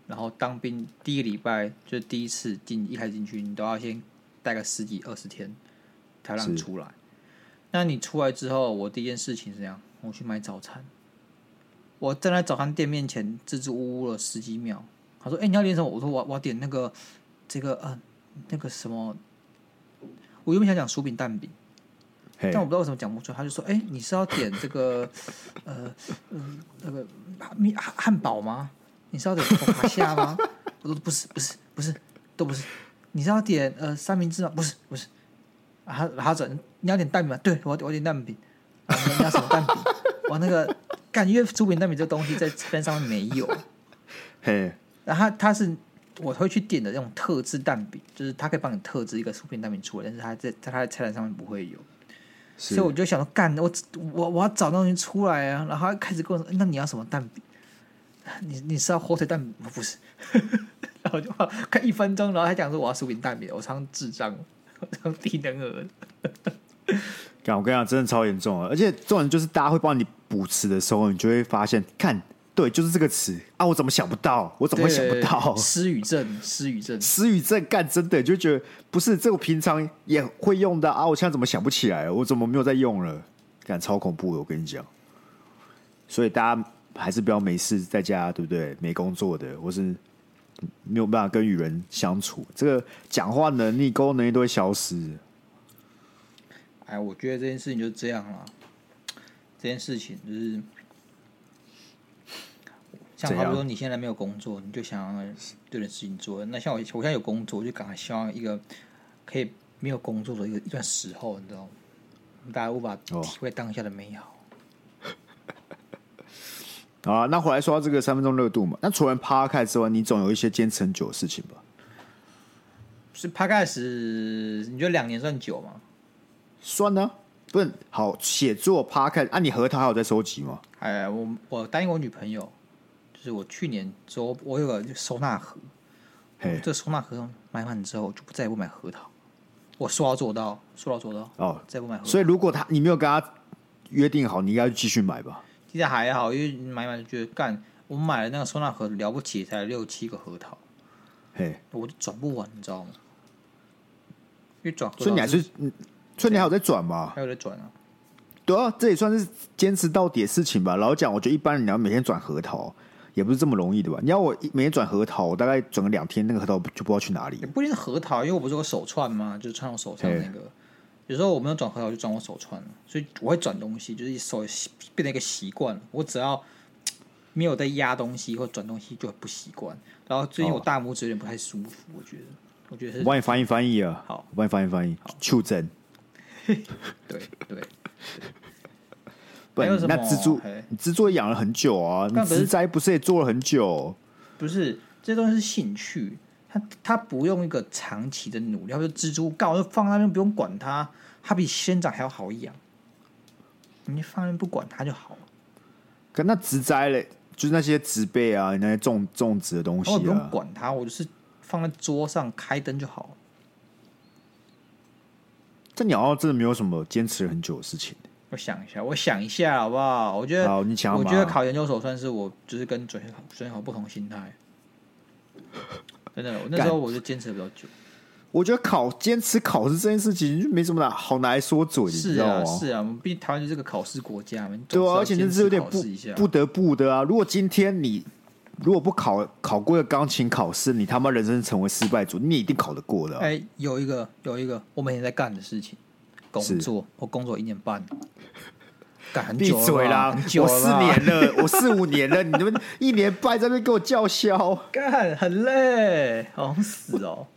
然后当兵第一个礼拜就是第一次进一开始进去，你都要先待个十几二十天。才让你出来。那你出来之后，我第一件事情是这样，我去买早餐。我站在早餐店面前支支吾吾了十几秒。他说：“哎、欸，你要点什么？”我说：“我我要点那个这个呃那个什么。”我原本想讲薯饼蛋饼但我不知道为什么讲不出来。他就说：“哎、欸，你是要点这个呃嗯那个汉汉堡吗？你是要点佛卡夏吗？” 我说：“不是，不是，不是，都不是。你是要点呃三明治吗？不是，不是。啊”他他说：“你要点蛋饼吗？”对，我我点蛋饼。啊，你要什么蛋饼？我那个感觉酥饼蛋饼这东西在这边上面没有。嘿、然后他他是。我会去点的那种特制蛋饼，就是他可以帮你特制一个酥饼蛋饼出来，但是他在在他的菜单上面不会有，所以我就想说，干我我我要找东西出来啊！然后他开始跟我说，那你要什么蛋饼？你你是要火腿蛋饼吗？不是，然后就看一分钟，然后他讲说我要酥饼蛋饼，我常智障，我超低能儿。干我跟你讲，真的超严重了！而且重点就是大家会帮你补词的时候，你就会发现看。对，就是这个词啊！我怎么想不到？我怎么会想不到？失语症，失语症，失语症，干真的就觉得不是这个平常也会用的啊！我现在怎么想不起来？我怎么没有在用了？干超恐怖的！我跟你讲，所以大家还是不要没事在家，对不对？没工作的，或是没有办法跟与人相处，这个讲话能力、沟通能力都会消失。哎，我觉得这件事情就是这样了。这件事情就是。像好比说你现在没有工作，你就想要对点事情做。那像我，我现在有工作，我就赶快希望一个可以没有工作的一个一段时候，你知道吗？大家无法体会当下的美好。好啊，那回来说到这个三分钟热度嘛，那除了 Podcast 之外，你总有一些坚持很久的事情吧？是 Podcast，你觉得两年算久吗？算呢，不是好写作 Podcast 啊？你核桃还有在收集吗？哎，我我答应我女朋友。就是我去年周，我有个收纳盒，这个收纳盒买满之后，就不再也不买核桃。我说到做到，说到做到哦，再不买核桃。所以如果他你没有跟他约定好，你应该继续买吧？其实还好，因为买买就觉得干，我买了那个收纳盒了不起，才六七个核桃，嘿，我就转不完，你知道吗？因为转，所以你还是，所以你还有在转吗？还有在转啊？对啊，这也算是坚持到底的事情吧。老实讲，我觉得一般人你要每天转核桃。也不是这么容易的吧？你要我每天转核桃，我大概转个两天，那个核桃就不知道去哪里了。不一定是核桃，因为我不是有个手串吗？就是穿我手上那个。有时候我没有转核桃，就转我手串，所以我会转东西，就是手变成一个习惯。我只要没有在压东西或转东西，就很不习惯。然后最近我大拇指有点不太舒服，我觉得，我觉得是。我帮你翻译翻译啊，好，我帮你翻译翻译。触诊。对对。对 不，那蜘蛛，你蜘蛛养了很久啊，你植栽不是也做了很久？不是，这东西是兴趣，它它不用一个长期的努力。要是蜘蛛干，我就放在那边不用管它，它比仙掌还要好养。你放那边不管它就好了。可那植栽嘞，就是那些植被啊，那些种种植的东西啊，我不用管它，我就是放在桌上开灯就好了。这鸟真的没有什么坚持很久的事情。我想一下，我想一下好不好？我觉得，好，你想我觉得考研究所算是我，就是跟准考准考不同心态。真的，我那时候我就坚持比较久。我觉得考坚持考试这件事情就没什么好拿来说嘴，是啊，是啊，我们毕竟台湾就是个考试国家嘛。对啊，而且那是有点不不得不的啊。如果今天你如果不考考过一个钢琴考试，你他妈人生成为失败组，你一定考得过的啊。哎，有一个有一个我每天在干的事情。工作，我工作一年半，闭嘴啦！我四年了，我四五年了，你们一年半在那边给我叫嚣，干很累，好死哦！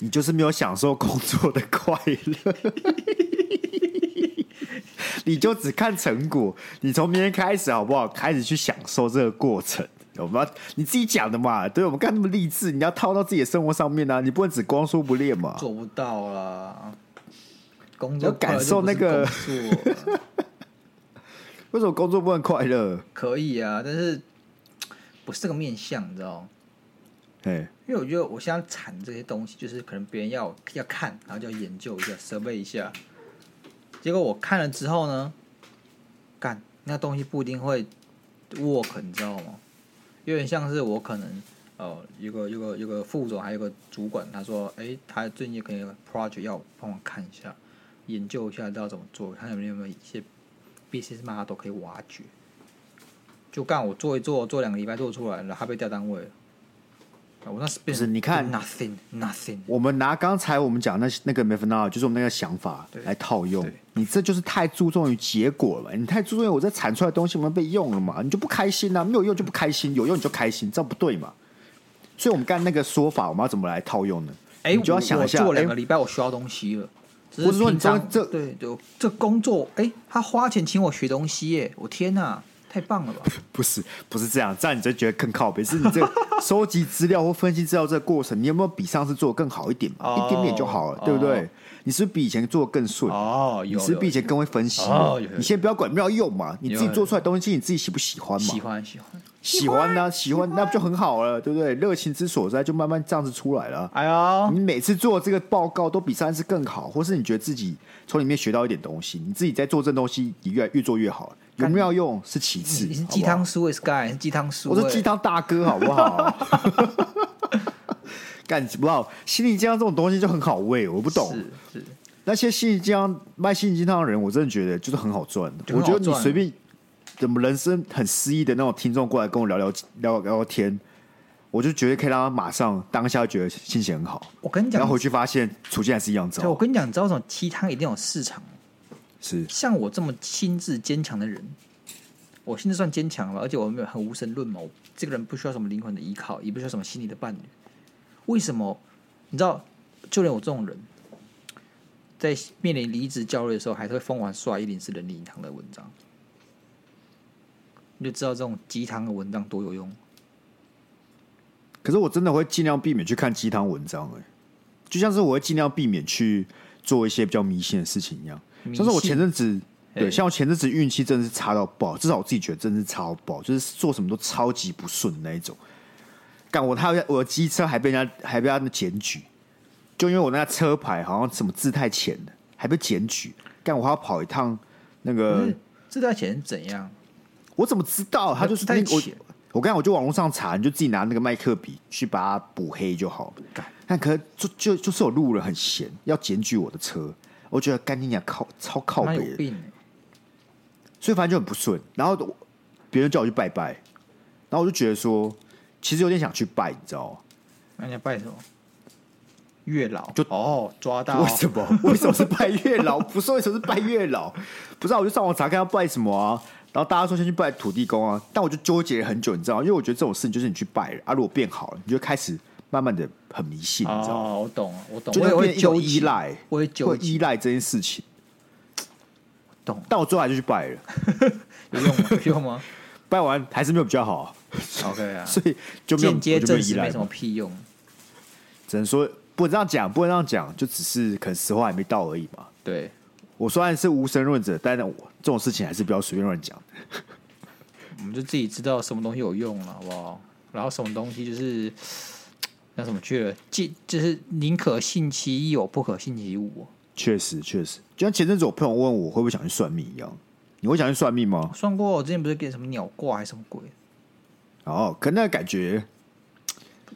你就是没有享受工作的快乐，你就只看成果。你从明天开始好不好？开始去享受这个过程。我们要你自己讲的嘛？对，我们干那么励志，你要套到自己的生活上面啊！你不能只光说不练嘛？做不到啦，工作要感受那个。为什么工作不能快乐？可以啊，但是不是这个面相，你知道吗？对，因为我觉得我现在产这些东西，就是可能别人要要看，然后就要研究一下、设备一下。结果我看了之后呢，干那东西不一定会 work，你知道吗？有点像是我可能呃，一个一个一个副总，还有个主管，他说，哎、欸，他最近有可能有个 project 要帮我看一下，研究一下要怎么做，看有没有一些 business model 可以挖掘。就干我做一做，做两个礼拜做出来了，他被调单位了。我那是不是？你看，nothing nothing。我们拿刚才我们讲那那个 methodology 就是我们那个想法来套用。你这就是太注重于结果了，你太注重于我这产出来的东西有没有被用了嘛？你就不开心呐、啊，没有用就不开心，有用你就开心，这样不对嘛？所以，我们刚才那个说法，我们要怎么来套用呢？哎、欸，你就要想一下，做两个礼拜我学到东西了，不是，是说你这这对，对这工作，哎、欸，他花钱请我学东西耶，我天哪！太棒了吧？不是，不是这样，这样你就觉得更靠北。是你这 收集资料或分析资料这个过程，你有没有比上次做的更好一点？哦、一点点就好了，哦、对不对？你是不是比以前做的更顺？哦，你是比以前更会分析？哦，你先不要管，不要用嘛。你自己做出来的东西，你自己喜不喜欢嘛？喜欢，喜欢，喜欢呢、啊？喜欢，那不就很好了，对不对？热情之所在，就慢慢这样子出来了。哎呀，你每次做这个报告都比上一次更好，或是你觉得自己从里面学到一点东西，你自己在做这东西，你越来越做越好。有没有用是其次，你是鸡汤书，Sky 是鸡汤书，我是鸡汤大哥，好不好？干不知道心灵鸡汤这种东西就很好喂，我不懂。是是，那些心灵鸡汤卖心灵鸡汤的人，我真的觉得就是很好赚。我觉得你随便怎么人生很失意的那种听众过来跟我聊聊聊聊天，我就觉得可以让他马上当下觉得心情很好。我跟你讲，然后回去发现处境还是一样糟。我跟你讲，你知道这种鸡汤一定有市场。是像我这么心智坚强的人，我心智算坚强了，而且我没有很无神论嘛。我这个人不需要什么灵魂的依靠，也不需要什么心理的伴侣。为什么？你知道，就连我这种人，在面临离职焦虑的时候，还是会疯狂刷一零四人力银行的文章。你就知道这种鸡汤的文章多有用。可是我真的会尽量避免去看鸡汤文章，哎，就像是我会尽量避免去做一些比较迷信的事情一样。像是我前阵子，对，像我前阵子运气真的是差到爆，至少我自己觉得真的是差到爆，就是做什么都超级不顺的那一种。干我他我的机车还被人家还被他们检举，就因为我那车牌好像什么字太浅了，还被检举。干我还要跑一趟那个字太浅怎样？我怎么知道？他就是太浅。我刚才我就网络上查，你就自己拿那个麦克笔去把它补黑就好了。但可就就就是有路人很闲，要检举我的车。我觉得干净点靠超靠北的，所以反正就很不顺。然后别人叫我去拜拜，然后我就觉得说，其实有点想去拜，你知道吗？那你要拜什么？月老？就哦，抓到？为什么？为什么是拜月老？不是为什么是拜月老？不知道，我就上网查看要拜什么啊。然后大家说先去拜土地公啊，但我就纠结了很久，你知道吗？因为我觉得这种事情就是你去拜了啊，如果变好了，你就开始。慢慢的很迷信，你知道吗？我懂，我懂，就会会有依赖，我会会依赖这件事情。懂，但我最后还是去拜了，有用吗？有用吗？拜完还是没有比较好。OK 啊，所以就没有间接证实没什么屁用。只能说不能这样讲，不能这样讲，就只是可能时候还没到而已嘛。对，我虽然是无神论者，但是我这种事情还是不要随便乱讲。我们就自己知道什么东西有用了，好不好？然后什么东西就是。那什么去了？就是宁可信其有，不可信其无。确实，确实，就像前阵子我朋友问我会不会想去算命一样，你会想去算命吗？算过，我之前不是给什么鸟卦还是什么鬼？哦，可那个感觉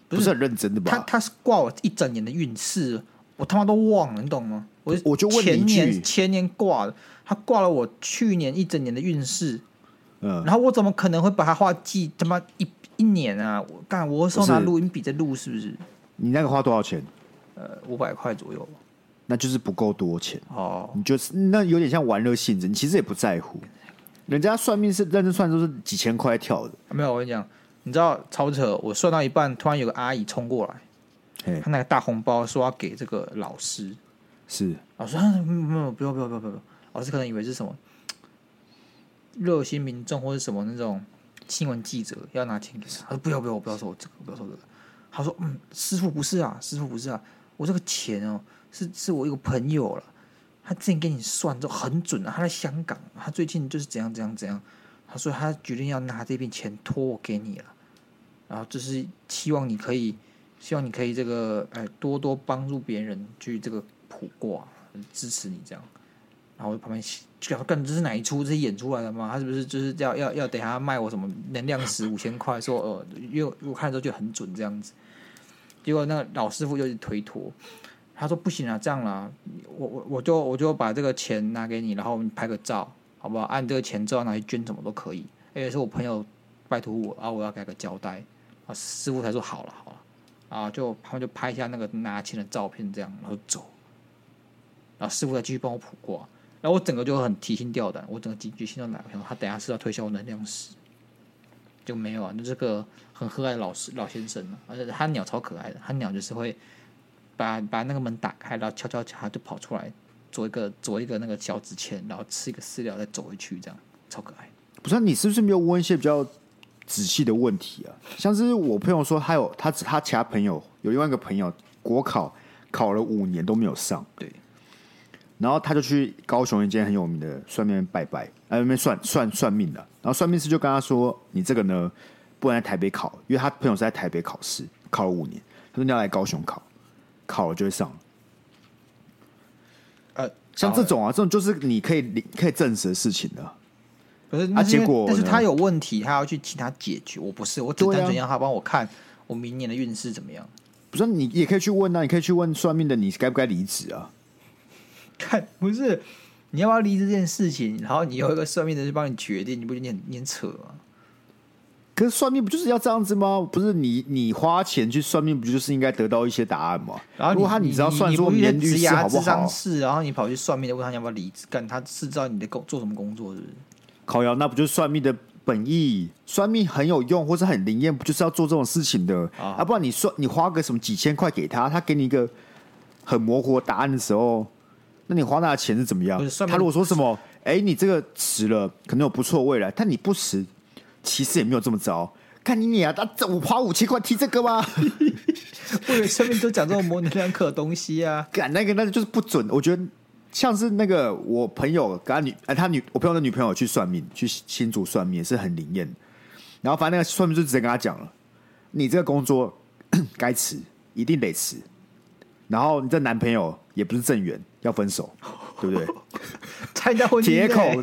不是很认真的吧？他他是挂我一整年的运势，我他妈都忘了，你懂吗？我我就问前年前年挂的，他挂了我去年一整年的运势，嗯，然后我怎么可能会把他画记他妈一？一年啊，我干，我手拿录音笔在录，是不是？你那个花多少钱？呃，五百块左右。那就是不够多钱哦。你就是那有点像玩乐性质，你其实也不在乎。人家算命是认真算，都是几千块跳的。没有，我跟你讲，你知道超扯。我算到一半，突然有个阿姨冲过来，他那个大红包说要给这个老师，是老师，没有没有，不要，不要，不要，不要。老师可能以为是什么热心民众或者什么那种。新闻记者要拿钱给他，他说不要不要，我不要说我这个，不要说这个。他说嗯，师傅不是啊，师傅不是啊，我这个钱哦，是是我一个朋友了，他之前给你算就很准啊，他在香港，他最近就是怎样怎样怎样，他说他决定要拿这笔钱托我给你了，然后就是希望你可以，希望你可以这个哎多多帮助别人去这个卜卦，支持你这样。然后我旁边就想说，干这是哪一出？这是演出来的吗？他是不是就是要要要等下卖我什么能量石五千块？说呃，因为我看的时候就很准这样子。结果那个老师傅就推脱，他说不行啊，这样啦，我我我就我就把这个钱拿给你，然后我们拍个照，好不好？按这个钱之后拿去捐什么都可以。而且是我朋友拜托我，啊我要给个交代啊，师傅才说好了好了，啊，就他们就拍一下那个拿钱的照片，这样然后走，然后师傅再继续帮我卜卦，然后我整个就很提心吊胆，我整个警觉心都来了，他等下是要推销能量石。就没有啊，那这个很和蔼的老师老先生，而且他鸟超可爱的，他鸟就是会把把那个门打开，然后敲敲敲，他就跑出来，做一个做一个那个小纸钱，然后吃一个饲料，再走回去，这样超可爱。不是、啊、你是不是没有问一些比较仔细的问题啊？像是我朋友说，他有他他其他朋友有另外一个朋友国考考了五年都没有上，对，然后他就去高雄一间很有名的算命拜拜，哎、啊，那边算算算命的。然后算命师就跟他说：“你这个呢，不能在台北考，因为他朋友是在台北考试，考了五年。他说你要来高雄考，考了就会上。呃，像这种啊，这种就是你可以可以证实的事情的。可是，那结果但是他有问题，他要去请他解决。我不是，我只单纯让他帮我看我明年的运势怎么样。不是，你也可以去问啊，你可以去问算命的，你该不该离职啊？看，不是。”你要不要离这件事情？然后你有一个算命的去帮你决定，你不觉得你很你很扯吗？可是算命不就是要这样子吗？不是你你花钱去算命，不就是应该得到一些答案吗？然后如果他你知道算出年运势好不好？是，然后你跑去算命的问他要不要离职，干他是知道你的工做什么工作是不是？靠腰，那不就是算命的本意？算命很有用，或是很灵验，不就是要做这种事情的？啊，啊不然你算你花个什么几千块给他，他给你一个很模糊的答案的时候。那你花那钱是怎么样？他如果说什么，哎、欸，你这个辞了，可能有不错未来，但你不辞，其实也没有这么糟。看你你啊，他我花五千块提这个吗？我以为上面都讲这种模棱两可的东西啊。干那个，那个就是不准。我觉得像是那个我朋友跟他女，哎，他女我朋友的女朋友去算命，去新竹算命也是很灵验。然后反正那个算命就直接跟他讲了，你这个工作 该辞，一定得辞。然后你这男朋友也不是正缘。要分手，对不对？铁口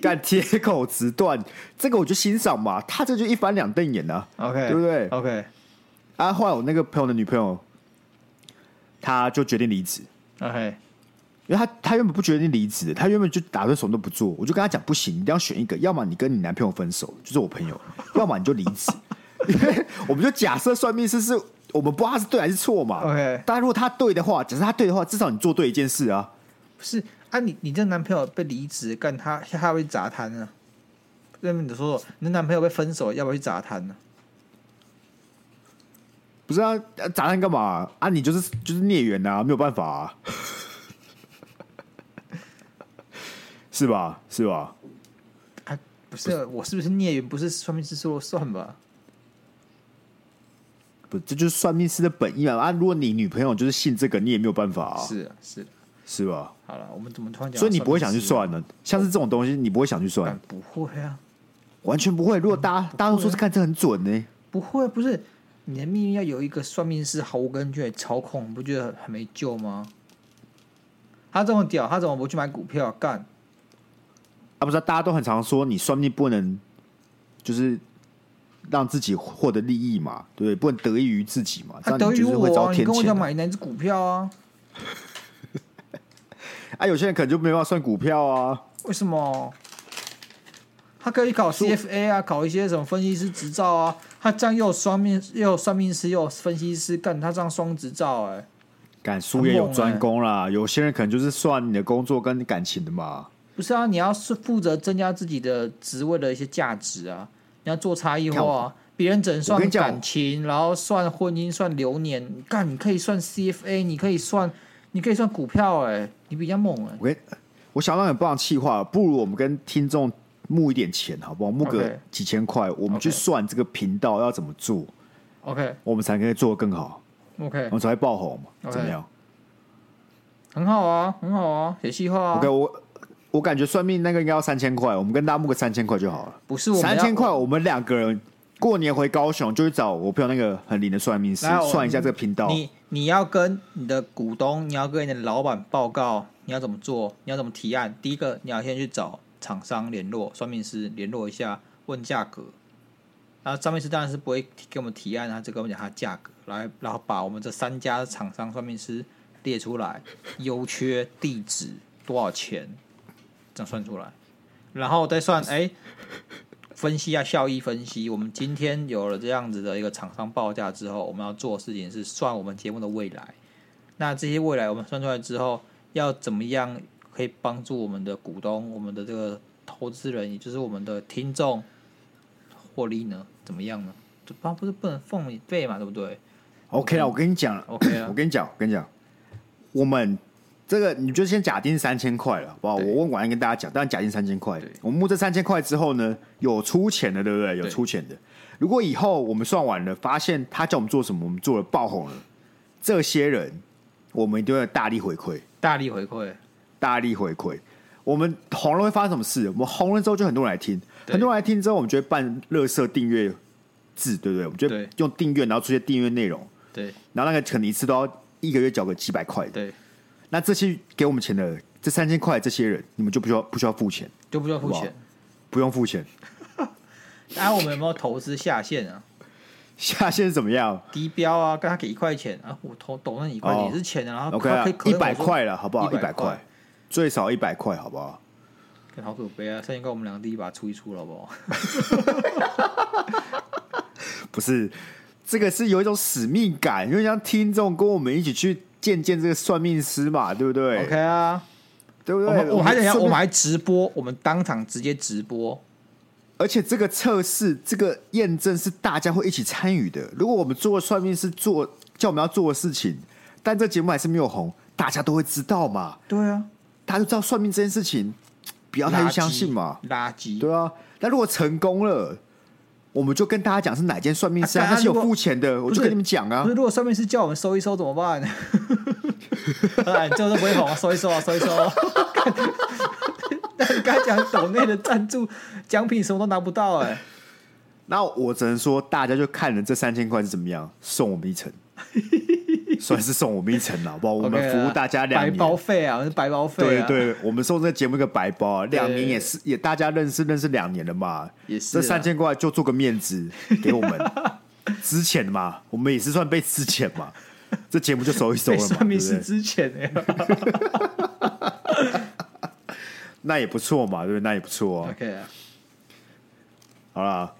敢铁口直断，这个我就欣赏嘛。他这就一翻两瞪眼呢、啊、，OK，对不对？OK。啊，后来我那个朋友的女朋友，他就决定离职，OK。因为他他原本不决定离职，他原本就打算什么都不做。我就跟他讲，不行，你一定要选一个，要么你跟你男朋友分手，就是我朋友；要么你就离职。因为我们就假设算命师是。我们不知道他是对还是错嘛？OK，但如果他对的话，假设他对的话，至少你做对一件事啊。不是啊你，你你这男朋友被离职，干他他要去砸摊呢？那么你说说，你的男朋友被分手，要不要去砸摊呢？不是啊，砸摊干嘛啊？你就是就是孽缘啊，没有办法啊，是吧？是吧？啊，不是，不是我是不是孽缘？不是算命师说了算吧？这就是算命师的本意嘛！啊，如果你女朋友就是信这个，你也没有办法啊。是啊，是是吧？好了，我们怎么突然讲？所以你不会想去算呢？像是这种东西，你不会想去算？不会啊，完全不会。如果大家大家都说是看这很准呢？不会，不是你的命运要有一个算命师毫无根据操控，你不觉得很没救吗？他这么屌，他怎么不去买股票干？啊，不是，大家都很常说你算命不能就是。让自己获得利益嘛，对不对？不能得益于自己嘛。他得益于我啊！你跟我讲买哪只股票啊？啊，有些人可能就没办法算股票啊。为什么？他可以考 CFA 啊，考一些什么分析师执照啊。他这样又有双面，又有算命师，又有分析师，干他这样双执照哎、欸。干术业有专攻啦，有些人可能就是算你的工作跟感情的嘛。不是啊，你要是负责增加自己的职位的一些价值啊。你要做差异化，别人只能算感情，然后算婚姻，算流年。干，你可以算 CFA，你可以算，你可以算股票，哎，你比较猛哎。我我想让你帮气话，不如我们跟听众募一点钱，好不好？募个几千块.我们去算这个频道要怎么做，OK，我们才可以做得更好，OK，我们才会爆红.怎么样？很好啊，很好啊，写细话啊。OK，我。我感觉算命那个应该要三千块，我们跟大家募个三千块就好了。不是我三千块，我们两个人过年回高雄就去找我朋友那个很灵的算命师算一下这个频道。你你要跟你的股东，你要跟你的老板报告，你要怎么做？你要怎么提案？第一个，你要先去找厂商联络算命师联络一下，问价格。然后算命师当然是不会给我们提案，他只跟我们讲他价格，来，然后把我们这三家厂商算命师列出来，优缺、地址、多少钱，这样算出来，然后再算，哎。分析一下效益分析。我们今天有了这样子的一个厂商报价之后，我们要做的事情是算我们节目的未来。那这些未来我们算出来之后，要怎么样可以帮助我们的股东、我们的这个投资人，也就是我们的听众获利呢？怎么样呢？这不不是不能奉免费嘛？对不对？OK 了，我跟你讲了，OK 了，我跟你讲，我跟你讲，我们。这个你就先假定三千块了，好不好？我问完跟大家讲，当然假定三千块。我们募这三千块之后呢，有出钱的，对不对？有出钱的。如果以后我们算完了，发现他叫我们做什么，我们做了爆红了，这些人我们一定要大力回馈，大力回馈，大力回馈。我们红了会发生什么事？我们红了之后就很多人来听，很多人来听之后，我们就会办垃圾订阅制，对不对？我们就用订阅，然后出现订阅内容，对。然后那个可能一次都要一个月缴个几百块，对。那这些给我们钱的这三千块，这些人你们就不需要不需要付钱，就不需要付钱，好不用付钱。那我们有没有投资下线啊？下线是怎么样？低标啊，跟他给一块钱啊，我投抖那一块钱也是钱，然后 OK 啊，一百块了，好不好？一百块，最少一百块，好不好？好可悲啊！三千块，我们两个第一把出一出了，好不好？不是，这个是有一种使命感，因为像听众跟我们一起去。见见这个算命师嘛，对不对？OK 啊，对不对？我，我还想要，我们还直播，我们当场直接直播，而且这个测试、这个验证是大家会一起参与的。如果我们做算命师做叫我们要做的事情，但这节目还是没有红，大家都会知道嘛？对啊，大家都知道算命这件事情，不要太相信嘛，垃圾。对啊，那如果成功了。我们就跟大家讲是哪间算命师啊，他是有付钱的，我就跟你们讲啊。如果算命师叫我们收一收怎么办？哎，这都不会红啊，收一收啊，收一收。但你刚才讲岛内的赞助奖品什么都拿不到哎。那我只能说，大家就看了这三千块是怎么样，送我们一层。算是送我们一层了，好不好？我们服务大家两年，白包费啊，是白包费。对对，我们送这个节目一个白包啊，两年也是也大家认识认识两年了嘛，也是这三千块就做个面子给我们，之前嘛，我们也是算被之前嘛，这节目就收一收了嘛，算命是之前呀，那也不错嘛，对不对？那也不错啊。OK，好了，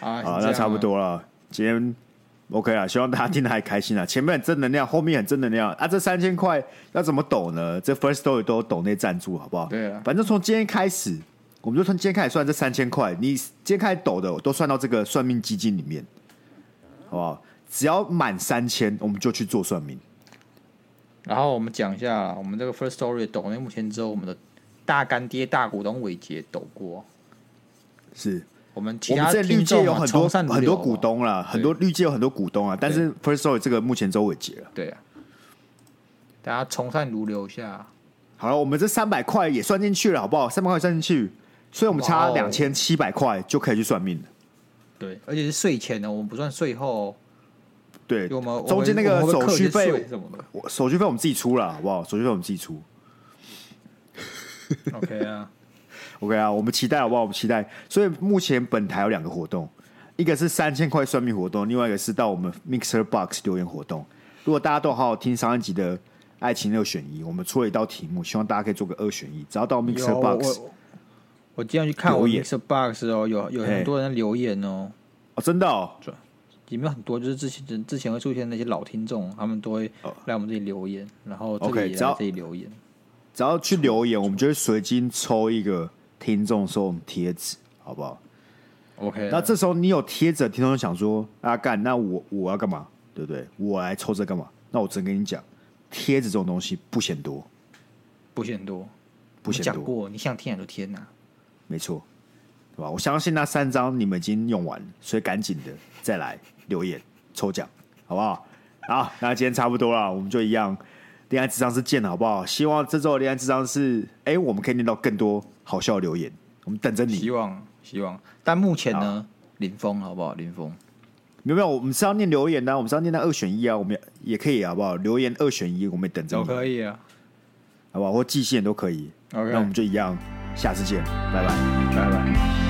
好，好，那差不多了，今天。OK 啊，希望大家听得还开心啊！前面很正能量，后面很正能量啊！这三千块要怎么抖呢？这 First Story 都有抖内赞助，好不好？对啊，反正从今天开始，我们就从今天开始算这三千块，你今天开始抖的都算到这个算命基金里面，好不好？只要满三千，我们就去做算命。然后我们讲一下，我们这个 First Story 抖内目前只有我们的大干爹、大股东伟杰抖过，是。我们其他绿界有很多很多股东了，很多绿界有很多股东啊，但是 Firstory 这个目前周伟杰了。对啊，大家从善如流一下。好了，我们这三百块也算进去了，好不好？三百块算进去，所以我们差两千七百块就可以去算命了。对，而且是税前的，我们不算税后。对，我们中间那个手续费什么的，手续费我们自己出了，好不好？手续费我们自己出。OK 啊。OK 啊，我们期待好不好？我们期待。所以目前本台有两个活动，一个是三千块算命活动，另外一个是到我们 Mixer Box 留言活动。如果大家都好好听上一集的爱情六选一，我们出了一道题目，希望大家可以做个二选一。只要到 Mixer Box，我，我今天去看我 Mixer Box 哦，有有很多人留言哦，哦，真的哦，里面很多就是之前之前会出现那些老听众，他们都会来我们这里留言，然后 OK，只要这里留言，只要去留言，我们就会随机抽一个。听众送贴纸，好不好？OK。那这时候你有贴纸，听众想说：“啊，干，那我我要干嘛？对不对？我来抽这干嘛？”那我只能跟你讲，贴纸这种东西不嫌多，不嫌多，不嫌多。讲过，你想贴哪就贴哪？没错，对吧？我相信那三张你们已经用完，所以赶紧的再来留言抽奖，好不好？好，那今天差不多了，我们就一样。恋爱智商是见了，好不好？希望这周恋爱智商是，哎，我们可以念到更多好笑留言，我们等着你。希望希望，但目前呢，林峰好不好？林峰，没有没有，我们是要念留言的、啊，我们是要念到二选一啊，我们也，可以好不好？留言二选一，我们也等着。都可以啊，好不好？或寄信都可以。OK，那我们就一样，下次见，拜拜，拜拜。